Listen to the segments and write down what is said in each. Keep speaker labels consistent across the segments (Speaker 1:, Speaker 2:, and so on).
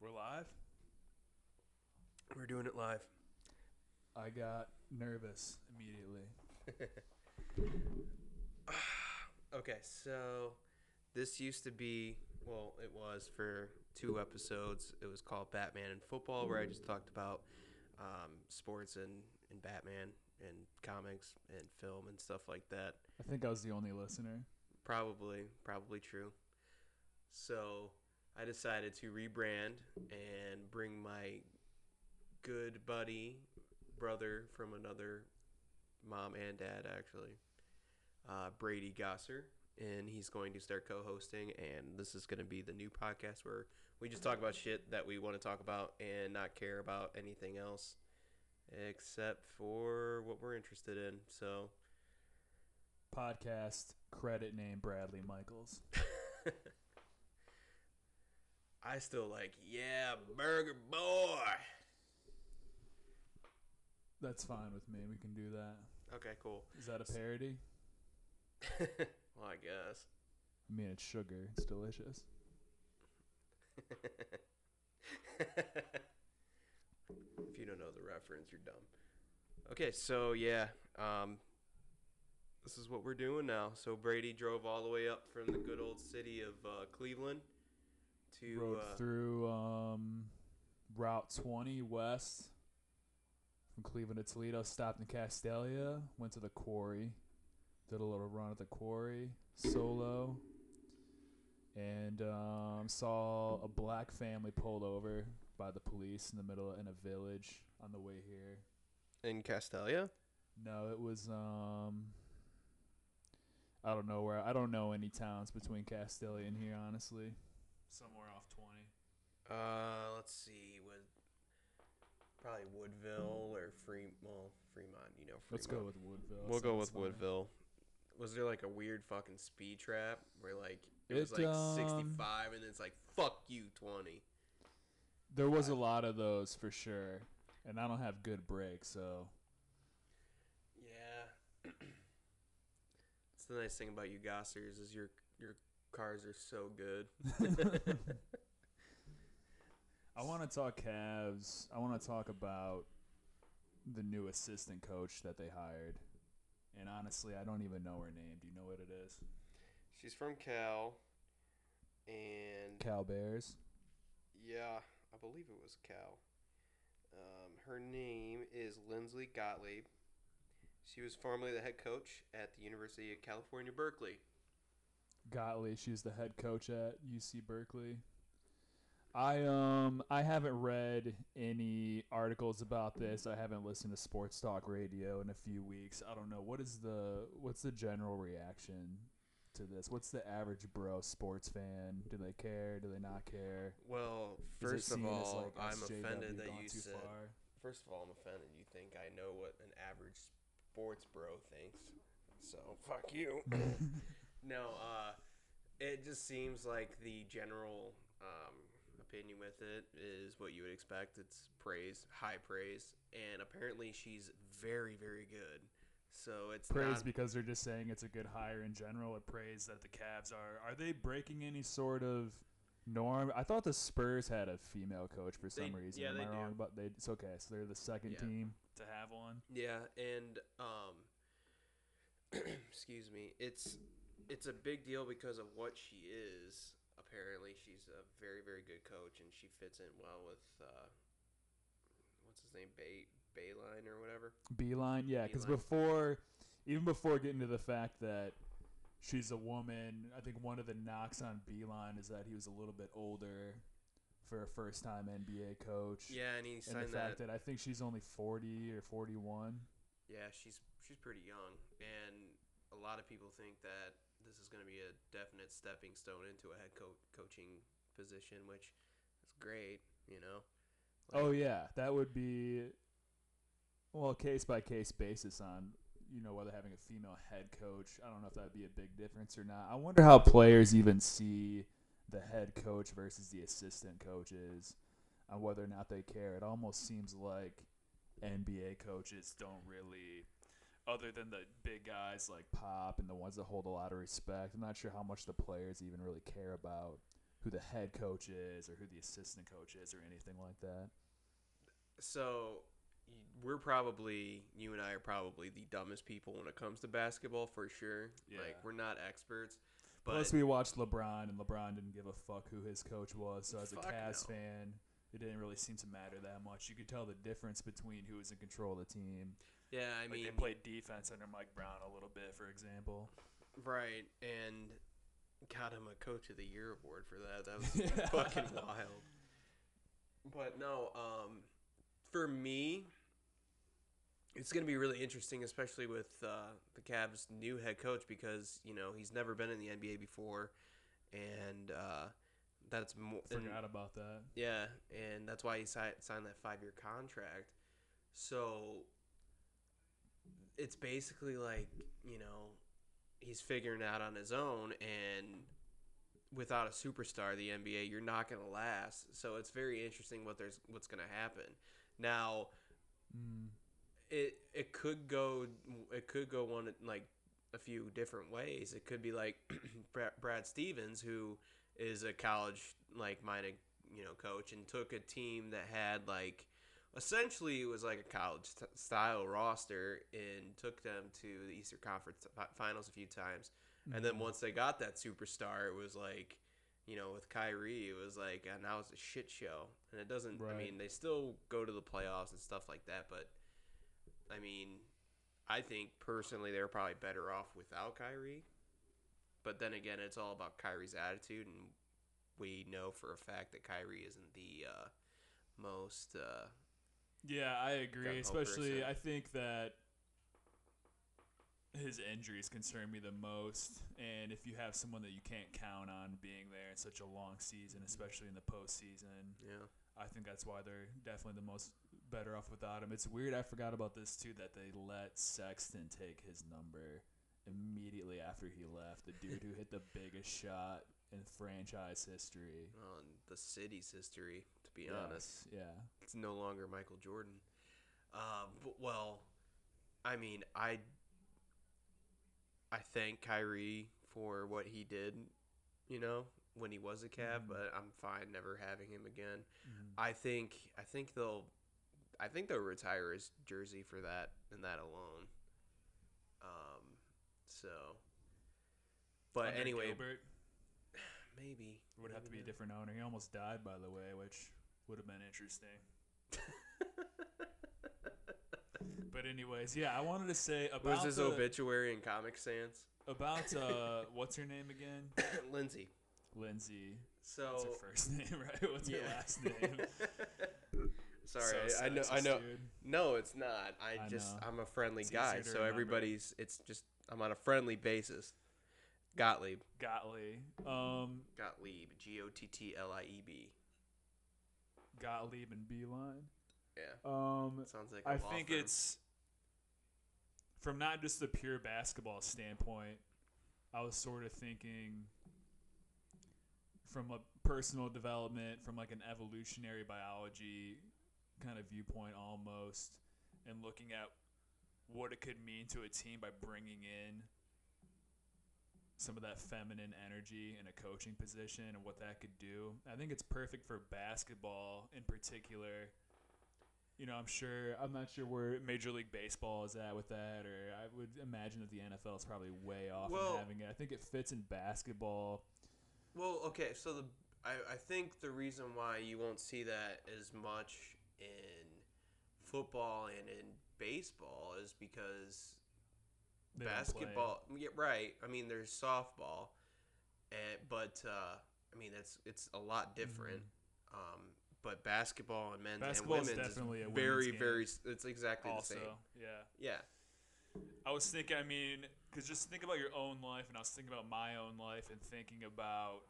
Speaker 1: We're live.
Speaker 2: We're doing it live.
Speaker 1: I got nervous immediately.
Speaker 2: Okay, so this used to be, well, it was for two episodes. It was called Batman and Football, where I just talked about um, sports and, and Batman and comics and film and stuff like that.
Speaker 1: I think I was the only listener.
Speaker 2: Probably, probably true. So I decided to rebrand and bring my good buddy, brother from another mom and dad, actually, uh, Brady Gosser, and he's going to start co-hosting. And this is going to be the new podcast where we just talk about shit that we want to talk about and not care about anything else except for what we're interested in. So
Speaker 1: Podcast credit name Bradley Michaels.
Speaker 2: I still like, yeah, Burger Boy.
Speaker 1: That's fine with me. We can do that.
Speaker 2: Okay, cool.
Speaker 1: Is that a parody?
Speaker 2: well, I guess.
Speaker 1: I mean, it's sugar. It's delicious.
Speaker 2: if you don't know the reference, you're dumb. Okay, so yeah, um, this is what we're doing now. So Brady drove all the way up from the good old city of uh, Cleveland to
Speaker 1: Rode
Speaker 2: uh,
Speaker 1: through um, Route 20 west from Cleveland to Toledo. Stopped in Castalia. Went to the quarry. Did a little run at the quarry solo. And um, saw a black family pulled over by the police in the middle in a village on the way here.
Speaker 2: in Castalia.
Speaker 1: No, it was um I don't know where I don't know any towns between Castalia and here honestly. Somewhere off 20.
Speaker 2: Uh, let's see, would probably Woodville or Free, well, Fremont. You know, Fremont.
Speaker 1: Let's go with Woodville.
Speaker 2: We'll go with
Speaker 1: fine.
Speaker 2: Woodville. Was there like a weird fucking speed trap where like it, was like
Speaker 1: um,
Speaker 2: 65 and it's like fuck you 20?
Speaker 1: There was a lot of those for sure. And I don't have good brakes, so
Speaker 2: Yeah. It's the nice thing about you Gossers is your your cars are so good.
Speaker 1: I want to talk Cavs. I want to talk about the new assistant coach that they hired. And honestly, I don't even know her name. Do you know what it is?
Speaker 2: She's from Cal, and
Speaker 1: Cal Bears.
Speaker 2: yeah, I believe it was Cal. Um, her name is Lindsay Gottlieb. She was formerly the head coach at the University of California, Berkeley.
Speaker 1: Gottlieb. She's the head coach at UC Berkeley. I um I haven't read any articles about this. I haven't listened to sports talk radio in a few weeks. I don't know what is the what's the general reaction to this. What's the average bro sports fan? Do they care? Do they not care?
Speaker 2: Well, first of all,
Speaker 1: like,
Speaker 2: I'm
Speaker 1: SJW
Speaker 2: offended that you said.
Speaker 1: far?
Speaker 2: First of all, I'm offended. You think I know what an average sports bro thinks. So, fuck you. no, uh, it just seems like the general um, opinion with it is what you would expect. It's praise, high praise. And apparently she's very, very good. So it's
Speaker 1: praise
Speaker 2: not.
Speaker 1: because they're just saying it's a good hire in general. Or praise that the Cavs are. Are they breaking any sort of norm? I thought the Spurs had a female coach for some
Speaker 2: They-
Speaker 1: reason.
Speaker 2: yeah,
Speaker 1: Am
Speaker 2: they
Speaker 1: I wrong? But they it's okay. So they're the second
Speaker 2: Yeah.
Speaker 1: team to have one.
Speaker 2: Yeah, and um, excuse me, it's it's a big deal because of what she is. Apparently, she's a very very good coach, and she fits in well with uh, what's his name, Bay Bayline or whatever.
Speaker 1: Beilein, yeah, because before, even before getting to the fact that she's a woman, I think one of the knocks on Beilein is that he was a little bit older for a first time NBA coach.
Speaker 2: Yeah, and he
Speaker 1: and the fact
Speaker 2: that.
Speaker 1: that I think she's only 40 or 41.
Speaker 2: Yeah, she's she's pretty young, and a lot of people think that this is going to be a definite stepping stone into a head co- coaching position, which is great. You know.
Speaker 1: Oh yeah, that would be well case by case basis on you know whether having a female head coach. I don't know if that would be a big difference or not. I wonder how players even see the head coach versus the assistant coaches on whether or not they care. It almost seems like NBA coaches don't really other than the big guys like Pop and the ones that hold a lot of respect. I'm not sure how much the players even really care about who the head coach is or who the assistant coach is or anything like that.
Speaker 2: So we're probably you and I are probably the dumbest people when it comes to basketball for sure.
Speaker 1: Yeah.
Speaker 2: Like we're not experts, but
Speaker 1: Plus, we watched LeBron, and LeBron didn't give a fuck who his coach was. So, as a Cavs
Speaker 2: no.
Speaker 1: fan, it didn't really seem to matter that much. You could tell the difference between who was in control of the team.
Speaker 2: Yeah, I
Speaker 1: like
Speaker 2: mean,
Speaker 1: they played defense under Mike Brown a little bit, for example.
Speaker 2: right, and got him a Coach of the Year award for that. That was fucking wild. But no, um, for me, it's going to be really interesting, especially with uh, the Cavs' new head coach, because you know he's never been in the NBA before, and uh, that's more.
Speaker 1: Forgot about that.
Speaker 2: Yeah, and that's why he si- signed that five-year contract. So it's basically like you know he's figuring out on his own, and without a superstar, the NBA, you're not going to last. So it's very interesting what there's what's going to happen. Now,
Speaker 1: Mm.
Speaker 2: it it could go it could go one like a few different ways. It could be like Brad, Brad Stevens, who is a college like minded you know coach, and took a team that had like essentially it was like a college st- style roster, and took them to the Eastern Conference Finals a few times. And then
Speaker 1: Mhm.
Speaker 2: once they got that superstar, it was like, you know, with Kyrie, it was like, and now it's a shit show. And it doesn't. I mean, they still go to the playoffs and stuff like that, but I mean, I think personally they're probably better off without Kyrie. But then again, it's all about Kyrie's attitude, and we know for a fact that Kyrie isn't the uh, most. Uh,
Speaker 1: Yeah, I agree. Especially. I think that his injuries concern me the most. And if you have someone that you can't count on being there in such a long season, especially in the postseason,
Speaker 2: yeah.
Speaker 1: I think that's why they're definitely the most better off without him. It's weird. I forgot about this too that they let Sexton take his number immediately after he left. The dude who hit the biggest shot in franchise history.
Speaker 2: In the city's history, to be
Speaker 1: Yes,
Speaker 2: honest.
Speaker 1: yeah.
Speaker 2: it's no longer Michael Jordan. Um, but, well, I mean, I I thank Kyrie for what he did, you know, when he was a Cav,
Speaker 1: Mhm.
Speaker 2: but I'm fine never having him again.
Speaker 1: Mhm.
Speaker 2: I think I think they'll I think they'll retire his jersey for that and that alone. Um, so, but
Speaker 1: Under
Speaker 2: anyway,
Speaker 1: Gilbert
Speaker 2: maybe
Speaker 1: it would have to be a different owner. He almost died, by the way, which would have been interesting. But anyways, yeah, I wanted to say about
Speaker 2: was his
Speaker 1: the,
Speaker 2: obituary in Comic Sans?
Speaker 1: about uh, what's her name again?
Speaker 2: Lindsay.
Speaker 1: Lindsay.
Speaker 2: So
Speaker 1: What's her first name, right? What's her last name?
Speaker 2: Sorry,
Speaker 1: So
Speaker 2: I, I know. I know.
Speaker 1: dude.
Speaker 2: No, it's not. I,
Speaker 1: I
Speaker 2: just
Speaker 1: know.
Speaker 2: I'm a friendly
Speaker 1: It's
Speaker 2: guy, so everybody's. It's just I'm on a friendly basis. Gottlieb,
Speaker 1: Gottlieb. Um,
Speaker 2: Gottlieb, G O T T L I E B.
Speaker 1: Gottlieb and Beilein.
Speaker 2: Yeah,
Speaker 1: Um,
Speaker 2: sounds like. I
Speaker 1: I think it's from not just the pure basketball standpoint. I was sort of thinking from a personal development, from like an evolutionary biology kind of viewpoint almost, and looking at what it could mean to a team by bringing in some of that feminine energy in a coaching position and what that could do. I think it's perfect for basketball in particular you know, I'm sure I'm not sure where Major League Baseball is at with that, or I would imagine that the NFL is probably way off
Speaker 2: Well-
Speaker 1: in having it. I think it fits in basketball.
Speaker 2: Well, okay, so the I, I think the reason why you won't see that as much in football and in baseball is because
Speaker 1: They
Speaker 2: basketball yeah, right. I mean there's softball and but uh i mean that's it's a lot different. Um but basketball and men's
Speaker 1: Mm-hmm.
Speaker 2: And women's
Speaker 1: definitely
Speaker 2: is
Speaker 1: a
Speaker 2: very very it's exactly
Speaker 1: Also,
Speaker 2: the same.
Speaker 1: Yeah.
Speaker 2: yeah.
Speaker 1: I was thinking, I mean, because just think about your own life, and I was thinking about my own life, and thinking about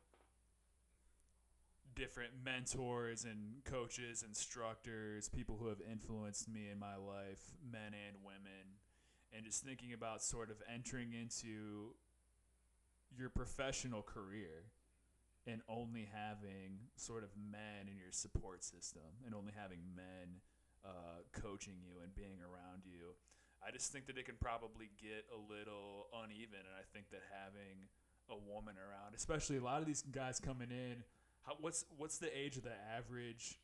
Speaker 1: different mentors and coaches, instructors, people who have influenced me in my life, men and women, and just thinking about sort of entering into your professional career and only having sort of men in your support system and only having men uh, coaching you and being around you. I just think that it can probably get a little uneven, and I think that having a woman around, especially a lot of these guys coming in, How, what's what's the age of the average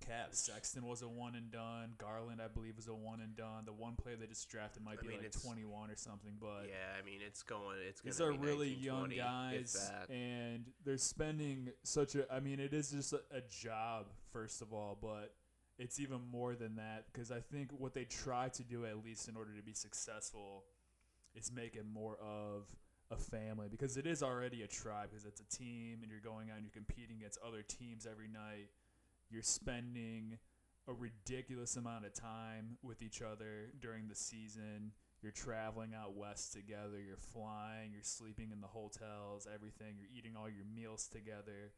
Speaker 1: Cavs? Sexton was a one and done. Garland, I believe, was a one and done. The one player they just drafted might
Speaker 2: I
Speaker 1: be
Speaker 2: mean,
Speaker 1: like 21 or something. But
Speaker 2: yeah, I mean it's going. It's
Speaker 1: these are
Speaker 2: be
Speaker 1: really
Speaker 2: 19,
Speaker 1: young guys, and they're spending such a. I mean, it is just a, a job first of all, but it's even more than that because I think what they try to do, at least in order to be successful, is make it more of a family because it is already a tribe because it's a team and you're going out and you're competing against other teams every night. You're spending a ridiculous amount of time with each other during the season. You're traveling out west together. You're flying. You're sleeping in the hotels. Everything. You're eating all your meals together.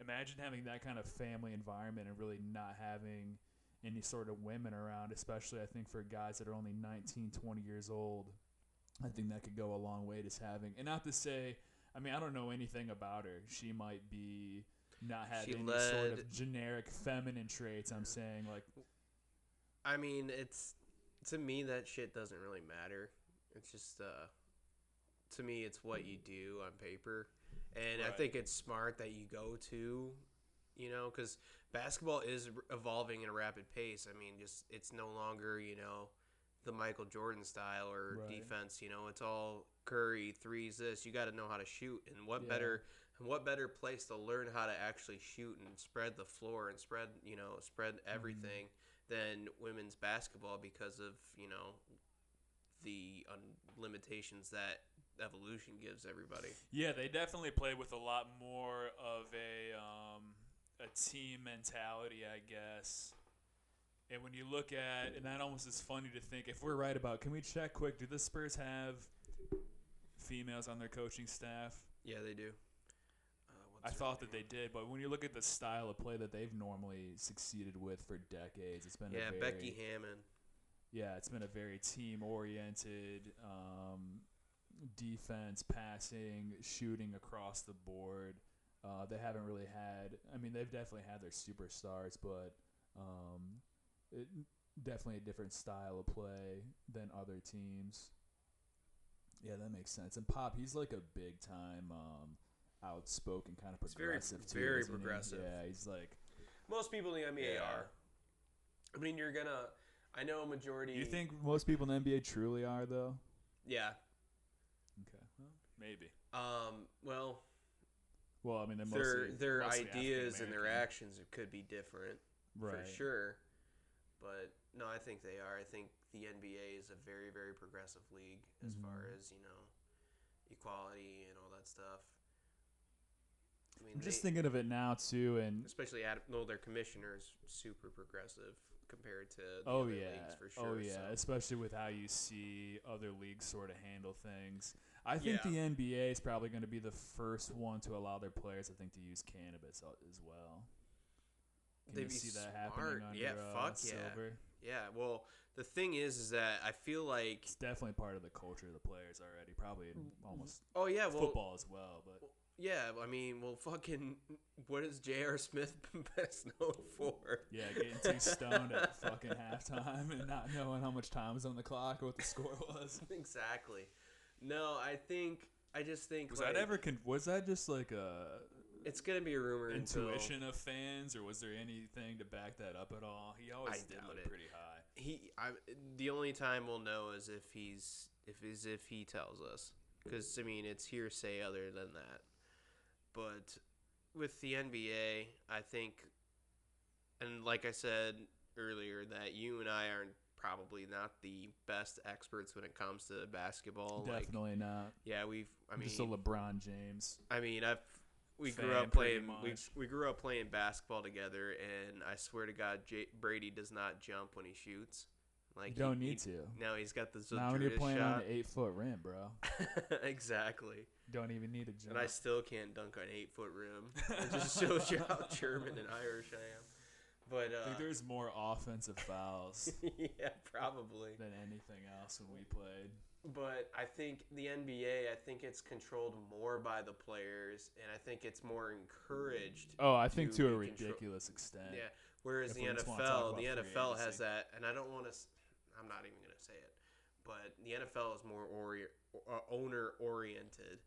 Speaker 1: Imagine having that kind of family environment and really not having any sort of women around, especially I think for guys that are only 19, 20 years old. I think that could go a long way just having, and not to say, I mean, I don't know anything about her. She might be not have
Speaker 2: She
Speaker 1: any sort of generic feminine traits. I'm saying like
Speaker 2: I mean, it's to me that shit doesn't really matter. It's just uh to me it's what you do on paper. And I think it's smart that you go to, you know, cuz basketball is evolving at a rapid pace. I mean, just it's no longer, you know, the Michael Jordan style or
Speaker 1: Right.
Speaker 2: defense, you know, it's all Curry, threes this. You got to know how to shoot and what
Speaker 1: Yeah.
Speaker 2: better and what better place to learn how to actually shoot and spread the floor and spread, you know, spread
Speaker 1: Mm-hmm.
Speaker 2: everything than women's basketball because of you know the un- limitations that evolution gives everybody.
Speaker 1: Yeah, they definitely play with a lot more of a um, a team mentality, I guess. And when you look at, and that almost is funny to think, if we're right about, can we check quick? Do the Spurs have females on their coaching staff?
Speaker 2: Yeah, they do.
Speaker 1: I thought that they did, but when you look at the style of play that they've normally succeeded with for decades, it's been
Speaker 2: Yeah,
Speaker 1: a very,
Speaker 2: Becky Hammon.
Speaker 1: yeah, it's been a very team oriented um, defense, passing, shooting across the board. Uh, they haven't really had. I mean, they've definitely had their superstars, but um, it, definitely a different style of play than other teams. Yeah, that makes sense. And Pop, he's like a big time um, outspoken kind of
Speaker 2: He's very-
Speaker 1: progressive too.
Speaker 2: very
Speaker 1: isn't he?
Speaker 2: progressive.
Speaker 1: Yeah, he's like.
Speaker 2: Most people in the NBA
Speaker 1: Yeah.
Speaker 2: are. I mean, you're gonna. I know a majority.
Speaker 1: You think most people in the NBA truly are though?
Speaker 2: Yeah.
Speaker 1: Okay, well, maybe.
Speaker 2: Um. Well,
Speaker 1: Well, I mean,
Speaker 2: their their ideas and their actions could be different.
Speaker 1: right?
Speaker 2: for sure. But no, I think they are. I think the NBA is a very, very progressive league as far
Speaker 1: Mhm.
Speaker 2: as you know, equality and all that stuff. I mean,
Speaker 1: I'm just
Speaker 2: they-
Speaker 1: thinking of it now too, and
Speaker 2: especially Adam, no, their commissioner's super progressive compared to the
Speaker 1: oh
Speaker 2: other
Speaker 1: yeah,
Speaker 2: leagues for sure.
Speaker 1: oh yeah,
Speaker 2: so-
Speaker 1: especially with how you see other leagues sort of handle things. I think
Speaker 2: Yeah.
Speaker 1: the NBA is probably going to be the first one to allow their players, I think, to use cannabis as well. Can
Speaker 2: They'd
Speaker 1: you see that
Speaker 2: smart.
Speaker 1: happening under
Speaker 2: Yeah,
Speaker 1: uh,
Speaker 2: fuck yeah.
Speaker 1: Silver?
Speaker 2: yeah. Well, the thing is, is that I feel like,
Speaker 1: It's definitely part of the culture of the players already, probably in almost
Speaker 2: oh yeah, well,
Speaker 1: football as well. But
Speaker 2: yeah. I mean, well, fucking, what is J.R. Smith best known for?
Speaker 1: yeah, getting too stoned at fucking halftime and not knowing how much time was on the clock or what the score was.
Speaker 2: exactly. No, I think I just think
Speaker 1: Was
Speaker 2: like,
Speaker 1: that ever? Con- was that just like a
Speaker 2: It's gonna be a rumor until
Speaker 1: intuition of fans, or was there anything to back that up at all? He always
Speaker 2: I
Speaker 1: did look
Speaker 2: it.
Speaker 1: pretty high.
Speaker 2: he. I the only time we'll know is if he's if is if he tells us because I mean it's hearsay other than that. But with the NBA, I think, and like I said earlier, that you and I aren't probably not the best experts when it comes to basketball. Like,
Speaker 1: Definitely not.
Speaker 2: yeah, we've. I mean,
Speaker 1: just a LeBron James.
Speaker 2: I mean, I've we grew up playing we, we grew up playing basketball together, and I swear to God, J- Brady does not jump when he shoots. Like
Speaker 1: You don't
Speaker 2: he,
Speaker 1: need
Speaker 2: he,
Speaker 1: to.
Speaker 2: No, he's got the
Speaker 1: Now when you're playing on an eight foot rim, bro,
Speaker 2: exactly,
Speaker 1: don't even need a jump.
Speaker 2: and I still can't dunk on eight foot rim. It just shows you how German and Irish I am. But
Speaker 1: I
Speaker 2: uh,
Speaker 1: think there's more offensive fouls
Speaker 2: yeah, probably.
Speaker 1: than anything else when we played.
Speaker 2: But I think the NBA, I think it's controlled more by the players, and I think it's more encouraged
Speaker 1: Oh, I think
Speaker 2: to
Speaker 1: to a
Speaker 2: control-
Speaker 1: ridiculous extent.
Speaker 2: Yeah. Whereas the
Speaker 1: we just wanna talk
Speaker 2: NFL, the NFL
Speaker 1: agency.
Speaker 2: has that, and I don't want to. I'm not even going to say it, but the NFL is more ori- uh, owner oriented.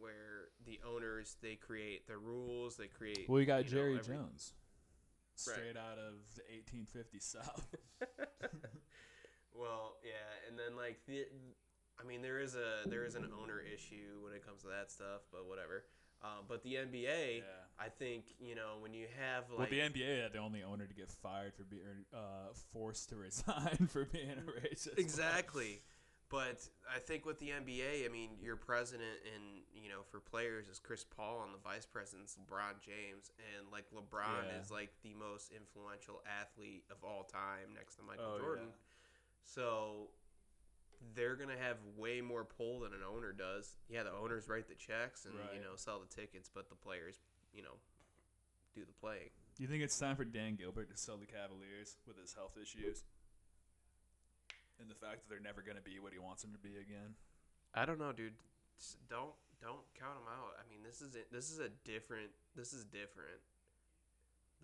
Speaker 2: Where the owners they create the rules, they create.
Speaker 1: Well, you got
Speaker 2: you know,
Speaker 1: Jerry
Speaker 2: every-
Speaker 1: Jones, straight out of the 1850 South.
Speaker 2: well, yeah, and then like the, I mean, there is a there is an owner issue when it comes to that stuff, but whatever. Um, but the NBA,
Speaker 1: yeah.
Speaker 2: I think you know when you have
Speaker 1: Well,
Speaker 2: like
Speaker 1: the NBA had the only owner to get fired for being uh, forced to resign for being a racist.
Speaker 2: exactly. But I think with the NBA, I mean, your president and you know for players is Chris Paul, and the vice president's LeBron James, and like LeBron
Speaker 1: Yeah.
Speaker 2: is like the most influential athlete of all time, next to Michael
Speaker 1: Oh,
Speaker 2: Jordan.
Speaker 1: yeah.
Speaker 2: So they're gonna have way more pull than an owner does. Yeah, the owners write the checks and you know sell the tickets, but the players, you know, do the playing.
Speaker 1: You think it's time for Dan Gilbert to sell the Cavaliers with his health issues? And the fact that they're never going to be what he wants them to be again?
Speaker 2: I don't know, dude. S- Don't don't count them out. I mean, this is a, this is a different. This is different.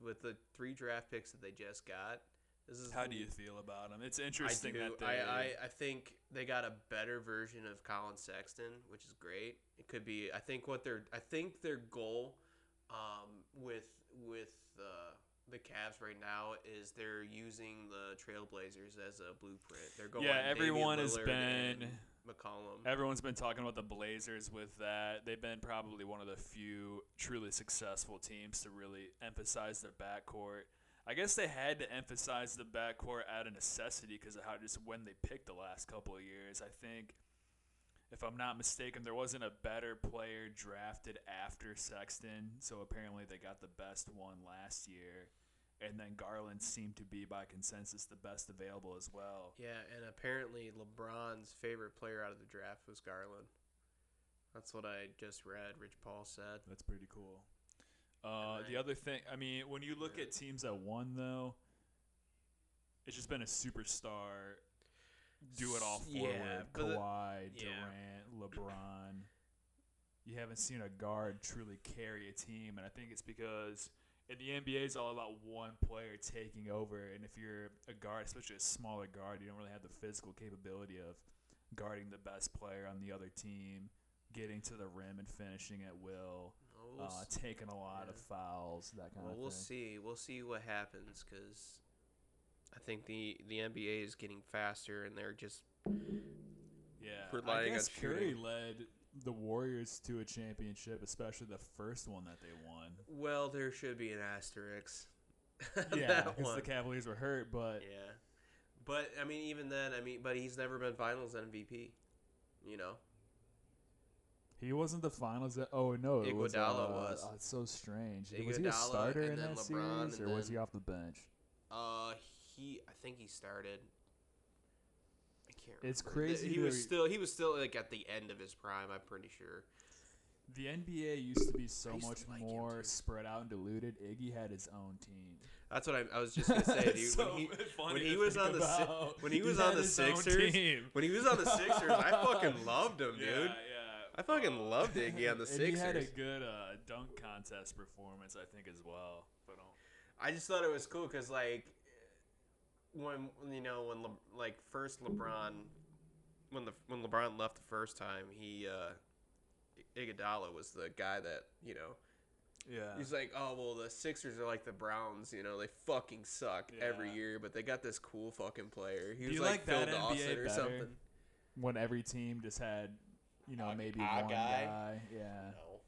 Speaker 2: With the three draft picks that they just got, this is.
Speaker 1: How do you feel about them? It's
Speaker 2: I
Speaker 1: interesting
Speaker 2: do.
Speaker 1: that they.
Speaker 2: I, I I think they got a better version of Collin Sexton, which is great. It could be. I think what their I think their goal, um, with with uh, the Cavs right now is they're using the Trailblazers as a blueprint. They're going.
Speaker 1: yeah,
Speaker 2: Damian
Speaker 1: everyone has
Speaker 2: Lillard
Speaker 1: been.
Speaker 2: and McCollum.
Speaker 1: Everyone's been talking about the Blazers with that. They've been probably one of the few truly successful teams to really emphasize their backcourt. I guess they had to emphasize the backcourt out of necessity because of how just when they picked the last couple of years. I think, if I'm not mistaken, there wasn't a better player drafted after Sexton, so apparently they got the best one last year. And then Garland seemed to be, by consensus, the best available as well.
Speaker 2: Yeah, and apparently LeBron's favorite player out of the draft was Garland. That's what I just read. Rich Paul said.
Speaker 1: That's pretty cool. Uh, the other thing, I mean, when you look
Speaker 2: Yeah.
Speaker 1: at teams that won, though, it's just been a superstar, do it all forward.
Speaker 2: yeah, but the-
Speaker 1: Kawhi,
Speaker 2: yeah.
Speaker 1: Durant, LeBron. You haven't seen a guard truly carry a team, and I think it's because in the NBA it's all about one player taking over, and if you're a guard, especially a smaller guard, you don't really have the physical capability of guarding the best player on the other team, getting to the rim and finishing at will
Speaker 2: Well, we'll,
Speaker 1: uh, taking a lot of fouls, that kind
Speaker 2: well,
Speaker 1: of
Speaker 2: we'll
Speaker 1: thing.
Speaker 2: see. We'll see what happens because I think the the NBA is getting faster, and they're just
Speaker 1: Yeah,
Speaker 2: relying
Speaker 1: I
Speaker 2: on
Speaker 1: guess Curry led the Warriors to a championship, especially the first one that they won.
Speaker 2: well. There should be an asterisk.
Speaker 1: yeah, because the. Cavaliers were hurt, but
Speaker 2: Yeah, but I mean, even then, I mean, but he's never been Finals MVP. You know,
Speaker 1: he wasn't the finals. That, oh no, it was.
Speaker 2: Iguodala
Speaker 1: uh,
Speaker 2: was.
Speaker 1: oh, it's so strange. was he a starter in
Speaker 2: then
Speaker 1: that
Speaker 2: LeBron,
Speaker 1: series, or was he off the bench?
Speaker 2: uh, he I think he started. I can't.
Speaker 1: It's
Speaker 2: remember. Th-
Speaker 1: crazy
Speaker 2: He was still he was still like at the end of his prime. I'm pretty sure.
Speaker 1: The NBA used to be so
Speaker 2: to
Speaker 1: much
Speaker 2: like
Speaker 1: more spread out and diluted. Iggy had his own team.
Speaker 2: That's what I, I was just gonna say, dude.
Speaker 1: So
Speaker 2: when he
Speaker 1: funny
Speaker 2: when he was
Speaker 1: think
Speaker 2: on the Si- when he was on the Sixers, when he was on the Sixers, I fucking loved him, dude.
Speaker 1: yeah. yeah.
Speaker 2: I fucking loved Iggy on the
Speaker 1: Sixers. he had a good uh, dunk contest performance, I think, as well. But um,
Speaker 2: I just thought it was cool because like when you know when Le, like first LeBron when the when LeBron left the first time he uh Iguodala was the guy that you know
Speaker 1: yeah,
Speaker 2: he's like oh well the Sixers are like the Browns you know they fucking suck every year but they got this cool fucking player he
Speaker 1: Do
Speaker 2: was
Speaker 1: you
Speaker 2: like,
Speaker 1: like
Speaker 2: Phil
Speaker 1: that
Speaker 2: Dawson
Speaker 1: NBA
Speaker 2: or
Speaker 1: better?
Speaker 2: something
Speaker 1: when every team just had, you know,
Speaker 2: A-
Speaker 1: maybe
Speaker 2: a
Speaker 1: one
Speaker 2: guy?
Speaker 1: guy. Yeah.
Speaker 2: no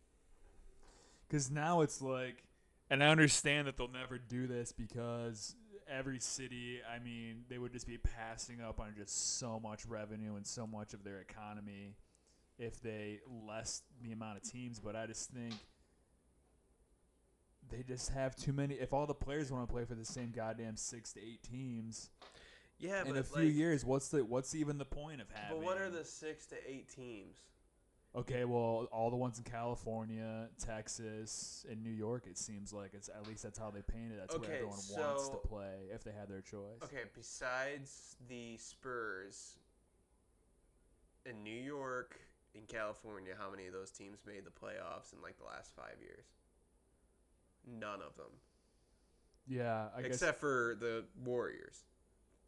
Speaker 1: Because now it's like, and I understand that they'll never do this because every city, I mean, they would just be passing up on just so much revenue and so much of their economy if they less the amount of teams. But I just think they just have too many. If all the players want to play for the same goddamn six to eight teams
Speaker 2: yeah
Speaker 1: in a few
Speaker 2: like,
Speaker 1: years, what's the what's even the point of having?
Speaker 2: but what are the six to eight teams
Speaker 1: Okay, well, all the ones in California, Texas, and New York, it seems like it's at least that's how they paint it. That's where
Speaker 2: Okay,
Speaker 1: everyone wants to play if they had their choice.
Speaker 2: Okay, besides the Spurs in New York, in California, how many of those teams made the playoffs in like the last five years? None of them,
Speaker 1: Yeah, I guess.
Speaker 2: except for the Warriors,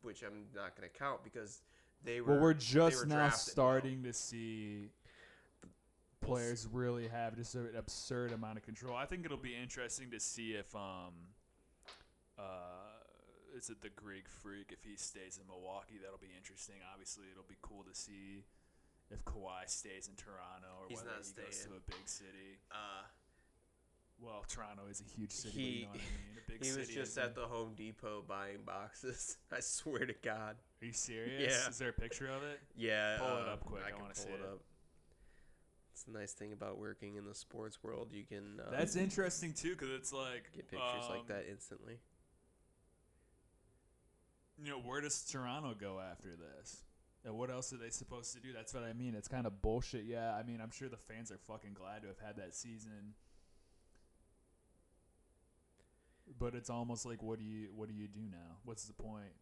Speaker 2: which I'm not going to count because they were.
Speaker 1: Well, we're just now starting to see players really have just an absurd amount of control. I think it'll be interesting to see if um uh is it the Greek freak if he stays in Milwaukee that'll be interesting. Obviously, it'll be cool to see if Kawhi stays in Toronto or
Speaker 2: He's
Speaker 1: whether he goes to a big city.
Speaker 2: Uh,
Speaker 1: Well, Toronto is a huge city,
Speaker 2: He-
Speaker 1: but you know what I mean. A big
Speaker 2: he was just at the Home Depot buying boxes. I swear to God.
Speaker 1: Are you serious?
Speaker 2: Yeah.
Speaker 1: Is there a picture of it?
Speaker 2: Yeah.
Speaker 1: Pull it
Speaker 2: uh,
Speaker 1: up quick, I
Speaker 2: can
Speaker 1: wanna see it.
Speaker 2: up. It's the nice thing about working in the sports world. You can uh,
Speaker 1: That's interesting too, because it's like
Speaker 2: get pictures like
Speaker 1: um,
Speaker 2: that instantly.
Speaker 1: You know, where does Toronto go after this? And what else are they supposed to do? That's what I mean. It's kind of bullshit. Yeah, I mean, I'm sure the fans are fucking glad to have had that season. But it's almost like, what do you what do you do now? What's the point?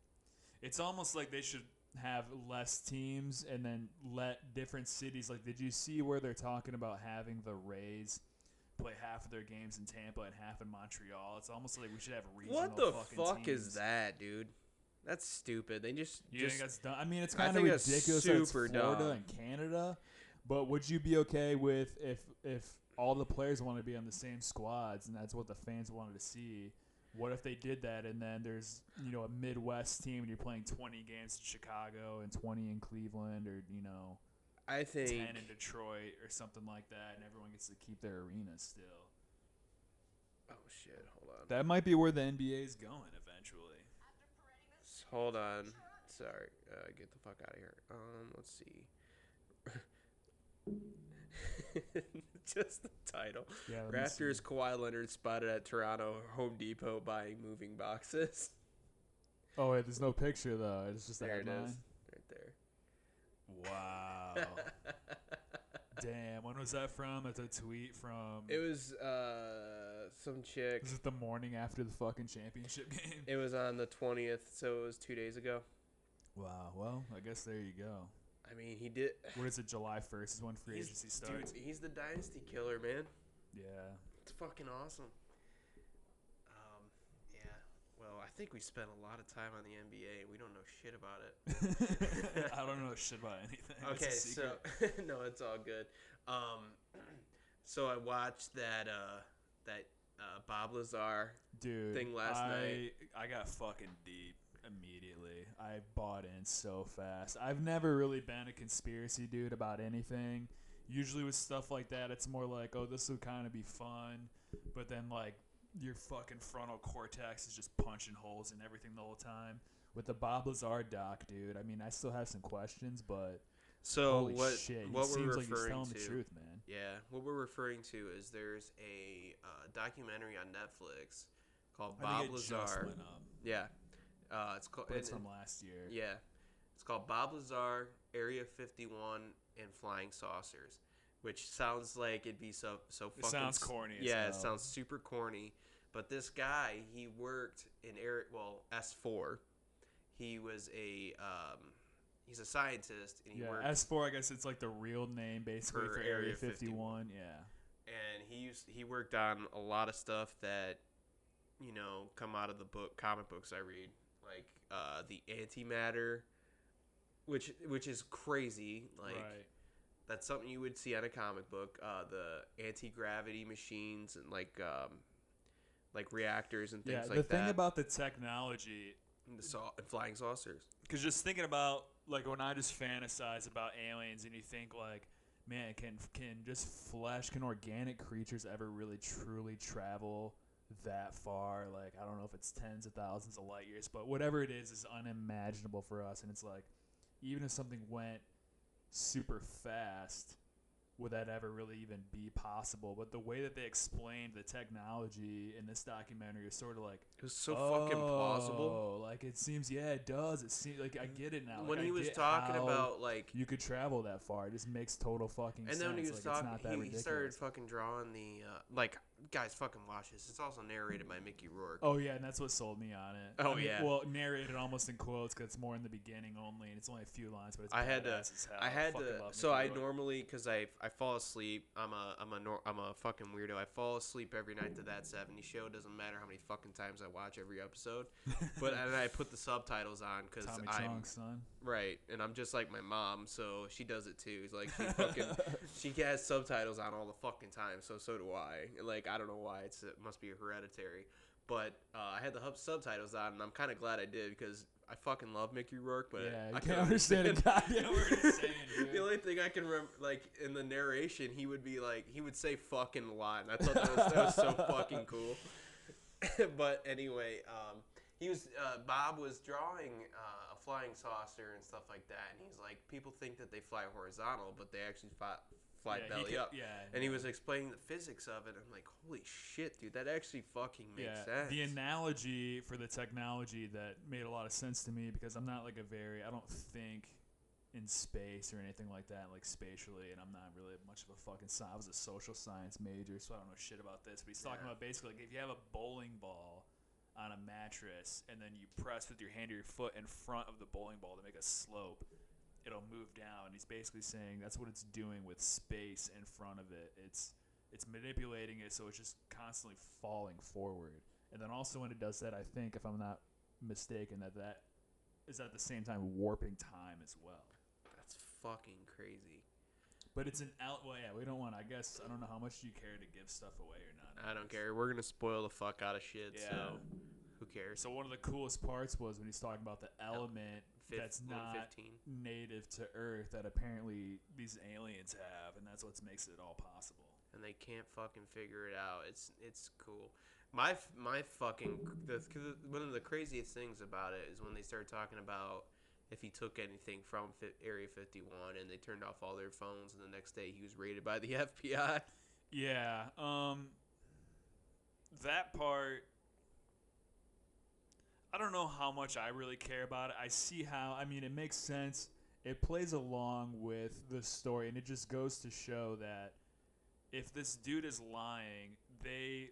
Speaker 1: It's almost like they should have less teams and then let different cities. Like, did you see where they're talking about having the Rays play half of their games in Tampa and half in Montreal? It's almost like we should have regional.
Speaker 2: What the fuck
Speaker 1: teams.
Speaker 2: is that, dude? That's stupid. They just
Speaker 1: You
Speaker 2: just
Speaker 1: think that's dumb? I mean, it's kind of
Speaker 2: think that's
Speaker 1: ridiculous that it's
Speaker 2: super
Speaker 1: Florida
Speaker 2: dumb.
Speaker 1: and Canada. But would you be okay with if if all the players want to be on the same squads and that's what the fans wanted to see? What if they did that and then there's you know a Midwest team and you're playing 20 games in Chicago and 20 in Cleveland or you know
Speaker 2: I think 10
Speaker 1: in Detroit or something like that and everyone gets to keep their arena still.
Speaker 2: Oh shit, hold on.
Speaker 1: That might be where the NBA is going eventually.
Speaker 2: Hold on. Sorry. Uh, get the fuck out of here. Um, let's see. Just the title.
Speaker 1: Yeah. let me see.
Speaker 2: Raptors Kawhi Leonard spotted at Toronto Home Depot buying moving boxes.
Speaker 1: Oh wait, there's no picture though. It's just
Speaker 2: There it
Speaker 1: headline.
Speaker 2: is. Right there.
Speaker 1: Wow. Damn. When was that from? It's a tweet from.
Speaker 2: it was uh some chick.
Speaker 1: Was it the morning after the fucking championship game?
Speaker 2: It was on the twentieth, so it was two days ago.
Speaker 1: Wow. Well, I guess there you go.
Speaker 2: I mean, he did.
Speaker 1: What is it? July first is when free
Speaker 2: He's,
Speaker 1: agency
Speaker 2: dude,
Speaker 1: starts.
Speaker 2: he's the dynasty killer, man.
Speaker 1: Yeah.
Speaker 2: It's fucking awesome. Um, yeah. Well, I think we spent a lot of time on the NBA. We don't know shit about it.
Speaker 1: I don't know shit about anything.
Speaker 2: Okay, so no, it's all good. Um, so I watched that uh that uh, Bob Lazar.
Speaker 1: dude,
Speaker 2: thing last
Speaker 1: I,
Speaker 2: night.
Speaker 1: I got fucking deep immediately. I bought in so fast. I've never really been a conspiracy dude about anything. Usually with stuff like that, it's more like, oh, this will kind of be fun, but then like your fucking frontal cortex is just punching holes in everything the whole time. With the Bob Lazar doc, dude, I mean, I still have some questions, but
Speaker 2: So
Speaker 1: holy
Speaker 2: what
Speaker 1: shit, he
Speaker 2: what
Speaker 1: seems
Speaker 2: we're
Speaker 1: like he's
Speaker 2: referring
Speaker 1: telling
Speaker 2: to?
Speaker 1: the truth, man.
Speaker 2: Yeah, what we're referring to is there's a uh, documentary on Netflix called
Speaker 1: I
Speaker 2: Bob
Speaker 1: think it just
Speaker 2: Lazar.
Speaker 1: went up,
Speaker 2: Yeah, uh, it's called.
Speaker 1: it's from last year.
Speaker 2: Yeah. It's called Bob Lazar, Area 51, and Flying Saucers, which sounds like it'd be so so
Speaker 1: It sounds
Speaker 2: s-
Speaker 1: corny as
Speaker 2: Yeah, it sounds super corny. But this guy, he worked in Air well S4. He was a um, he's a scientist, and he
Speaker 1: Yeah,
Speaker 2: worked
Speaker 1: S four. I guess it's like the real name basically
Speaker 2: For
Speaker 1: for,
Speaker 2: Area
Speaker 1: Area
Speaker 2: 51.
Speaker 1: fifty one. Yeah.
Speaker 2: and he used he worked on a lot of stuff that you know come out of the book comic books I read like uh, the antimatter which which is crazy like
Speaker 1: right.
Speaker 2: that's something you would see on a comic book uh, the anti-gravity machines and like um, like reactors and things
Speaker 1: Yeah.
Speaker 2: things
Speaker 1: the thing
Speaker 2: that
Speaker 1: about the technology,
Speaker 2: and, the sau- and flying saucers
Speaker 1: because just thinking about like when I just fantasize about aliens, and you think like, man, can can just flesh, can organic creatures ever really truly travel? That far like i don't know if it's tens of thousands of light years but whatever it is is unimaginable for us. And it's like even if something went super fast would that ever really even be possible? But the way that they explained the technology in this documentary is sort of like
Speaker 2: it was so fucking plausible
Speaker 1: Oh, like it seems yeah it does it seems like i get it now
Speaker 2: when
Speaker 1: Like,
Speaker 2: he
Speaker 1: I
Speaker 2: was talking about like
Speaker 1: you could travel that far it just makes total fucking
Speaker 2: and
Speaker 1: sense
Speaker 2: then when he was
Speaker 1: like,
Speaker 2: talking
Speaker 1: it's not that
Speaker 2: he, he started fucking drawing the uh, like guys, fucking watch this. It's also narrated by Mickey Rourke.
Speaker 1: Oh yeah, and that's what sold me on it.
Speaker 2: Oh,
Speaker 1: I mean,
Speaker 2: yeah.
Speaker 1: Well, narrated almost in quotes because it's more in the beginning only, and it's only a few lines, but it's
Speaker 2: I had to-
Speaker 1: as hell.
Speaker 2: I had
Speaker 1: fucking
Speaker 2: to. So
Speaker 1: Mickey
Speaker 2: I
Speaker 1: Rourke.
Speaker 2: normally, cause I I fall asleep. I'm a I'm a I'm a fucking weirdo. I fall asleep every night to that '70s show. It Doesn't matter how many fucking times I watch every episode. But and I put the subtitles on because I'm
Speaker 1: Chong, son.
Speaker 2: right, and I'm just like my mom, so she does it too. It's like she fucking she has subtitles on all the fucking time. So so do I. Like I don't know why. It's it must be hereditary. But uh, I had the hub subtitles on, and I'm kind of glad I did because I fucking love Mickey Rourke. But
Speaker 1: yeah,
Speaker 2: I
Speaker 1: can't
Speaker 2: can
Speaker 1: understand a goddamn saying,
Speaker 2: the only thing I can remember, like in the narration, he would be like, he would say "fucking" a lot, and I thought that was, that was so fucking cool. but anyway, um, he was uh, Bob was drawing uh, a flying saucer and stuff like that, and he's like, people think that they fly horizontal, but they actually fly, fly
Speaker 1: yeah,
Speaker 2: belly
Speaker 1: could-
Speaker 2: up.
Speaker 1: Yeah,
Speaker 2: And he was explaining the physics of it. I'm like, holy shit, dude, that actually fucking makes
Speaker 1: yeah,
Speaker 2: sense.
Speaker 1: the analogy for the technology that made a lot of sense to me because I'm not like a very I don't think in space or anything like that, like spatially, and I'm not really much of a fucking sci I was a social science major, so I don't know shit about this. But he's talking
Speaker 2: Yeah.
Speaker 1: about basically like if you have a bowling ball on a mattress and then you press with your hand or your foot in front of the bowling ball to make a slope, it'll move down. He's basically saying that's what it's doing with space in front of it. It's it's manipulating it so it's just constantly falling forward. And then also when it does that, I think if I'm not mistaken, that that is at the same time warping time as well.
Speaker 2: Fucking crazy.
Speaker 1: But it's an out. Well, yeah, we don't want. I guess I don't know how much you care to give stuff away or not.
Speaker 2: I don't care. We're gonna spoil the fuck out of shit.
Speaker 1: Yeah.
Speaker 2: So who cares?
Speaker 1: So one of the coolest parts was when he's talking about the element
Speaker 2: Fif-
Speaker 1: that's not
Speaker 2: 115.
Speaker 1: native to Earth that apparently these aliens have, and that's what makes it all possible.
Speaker 2: and they can't fucking figure it out. It's it's cool. My my fucking the, one of the craziest things about it is when they start talking about if he took anything from Area 51 and they turned off all their phones and the next day he was raided by the FBI.
Speaker 1: Yeah. Um that part I don't know how much I really care about it. I see how I mean it makes sense. It plays along with the story and it just goes to show that if this dude is lying, they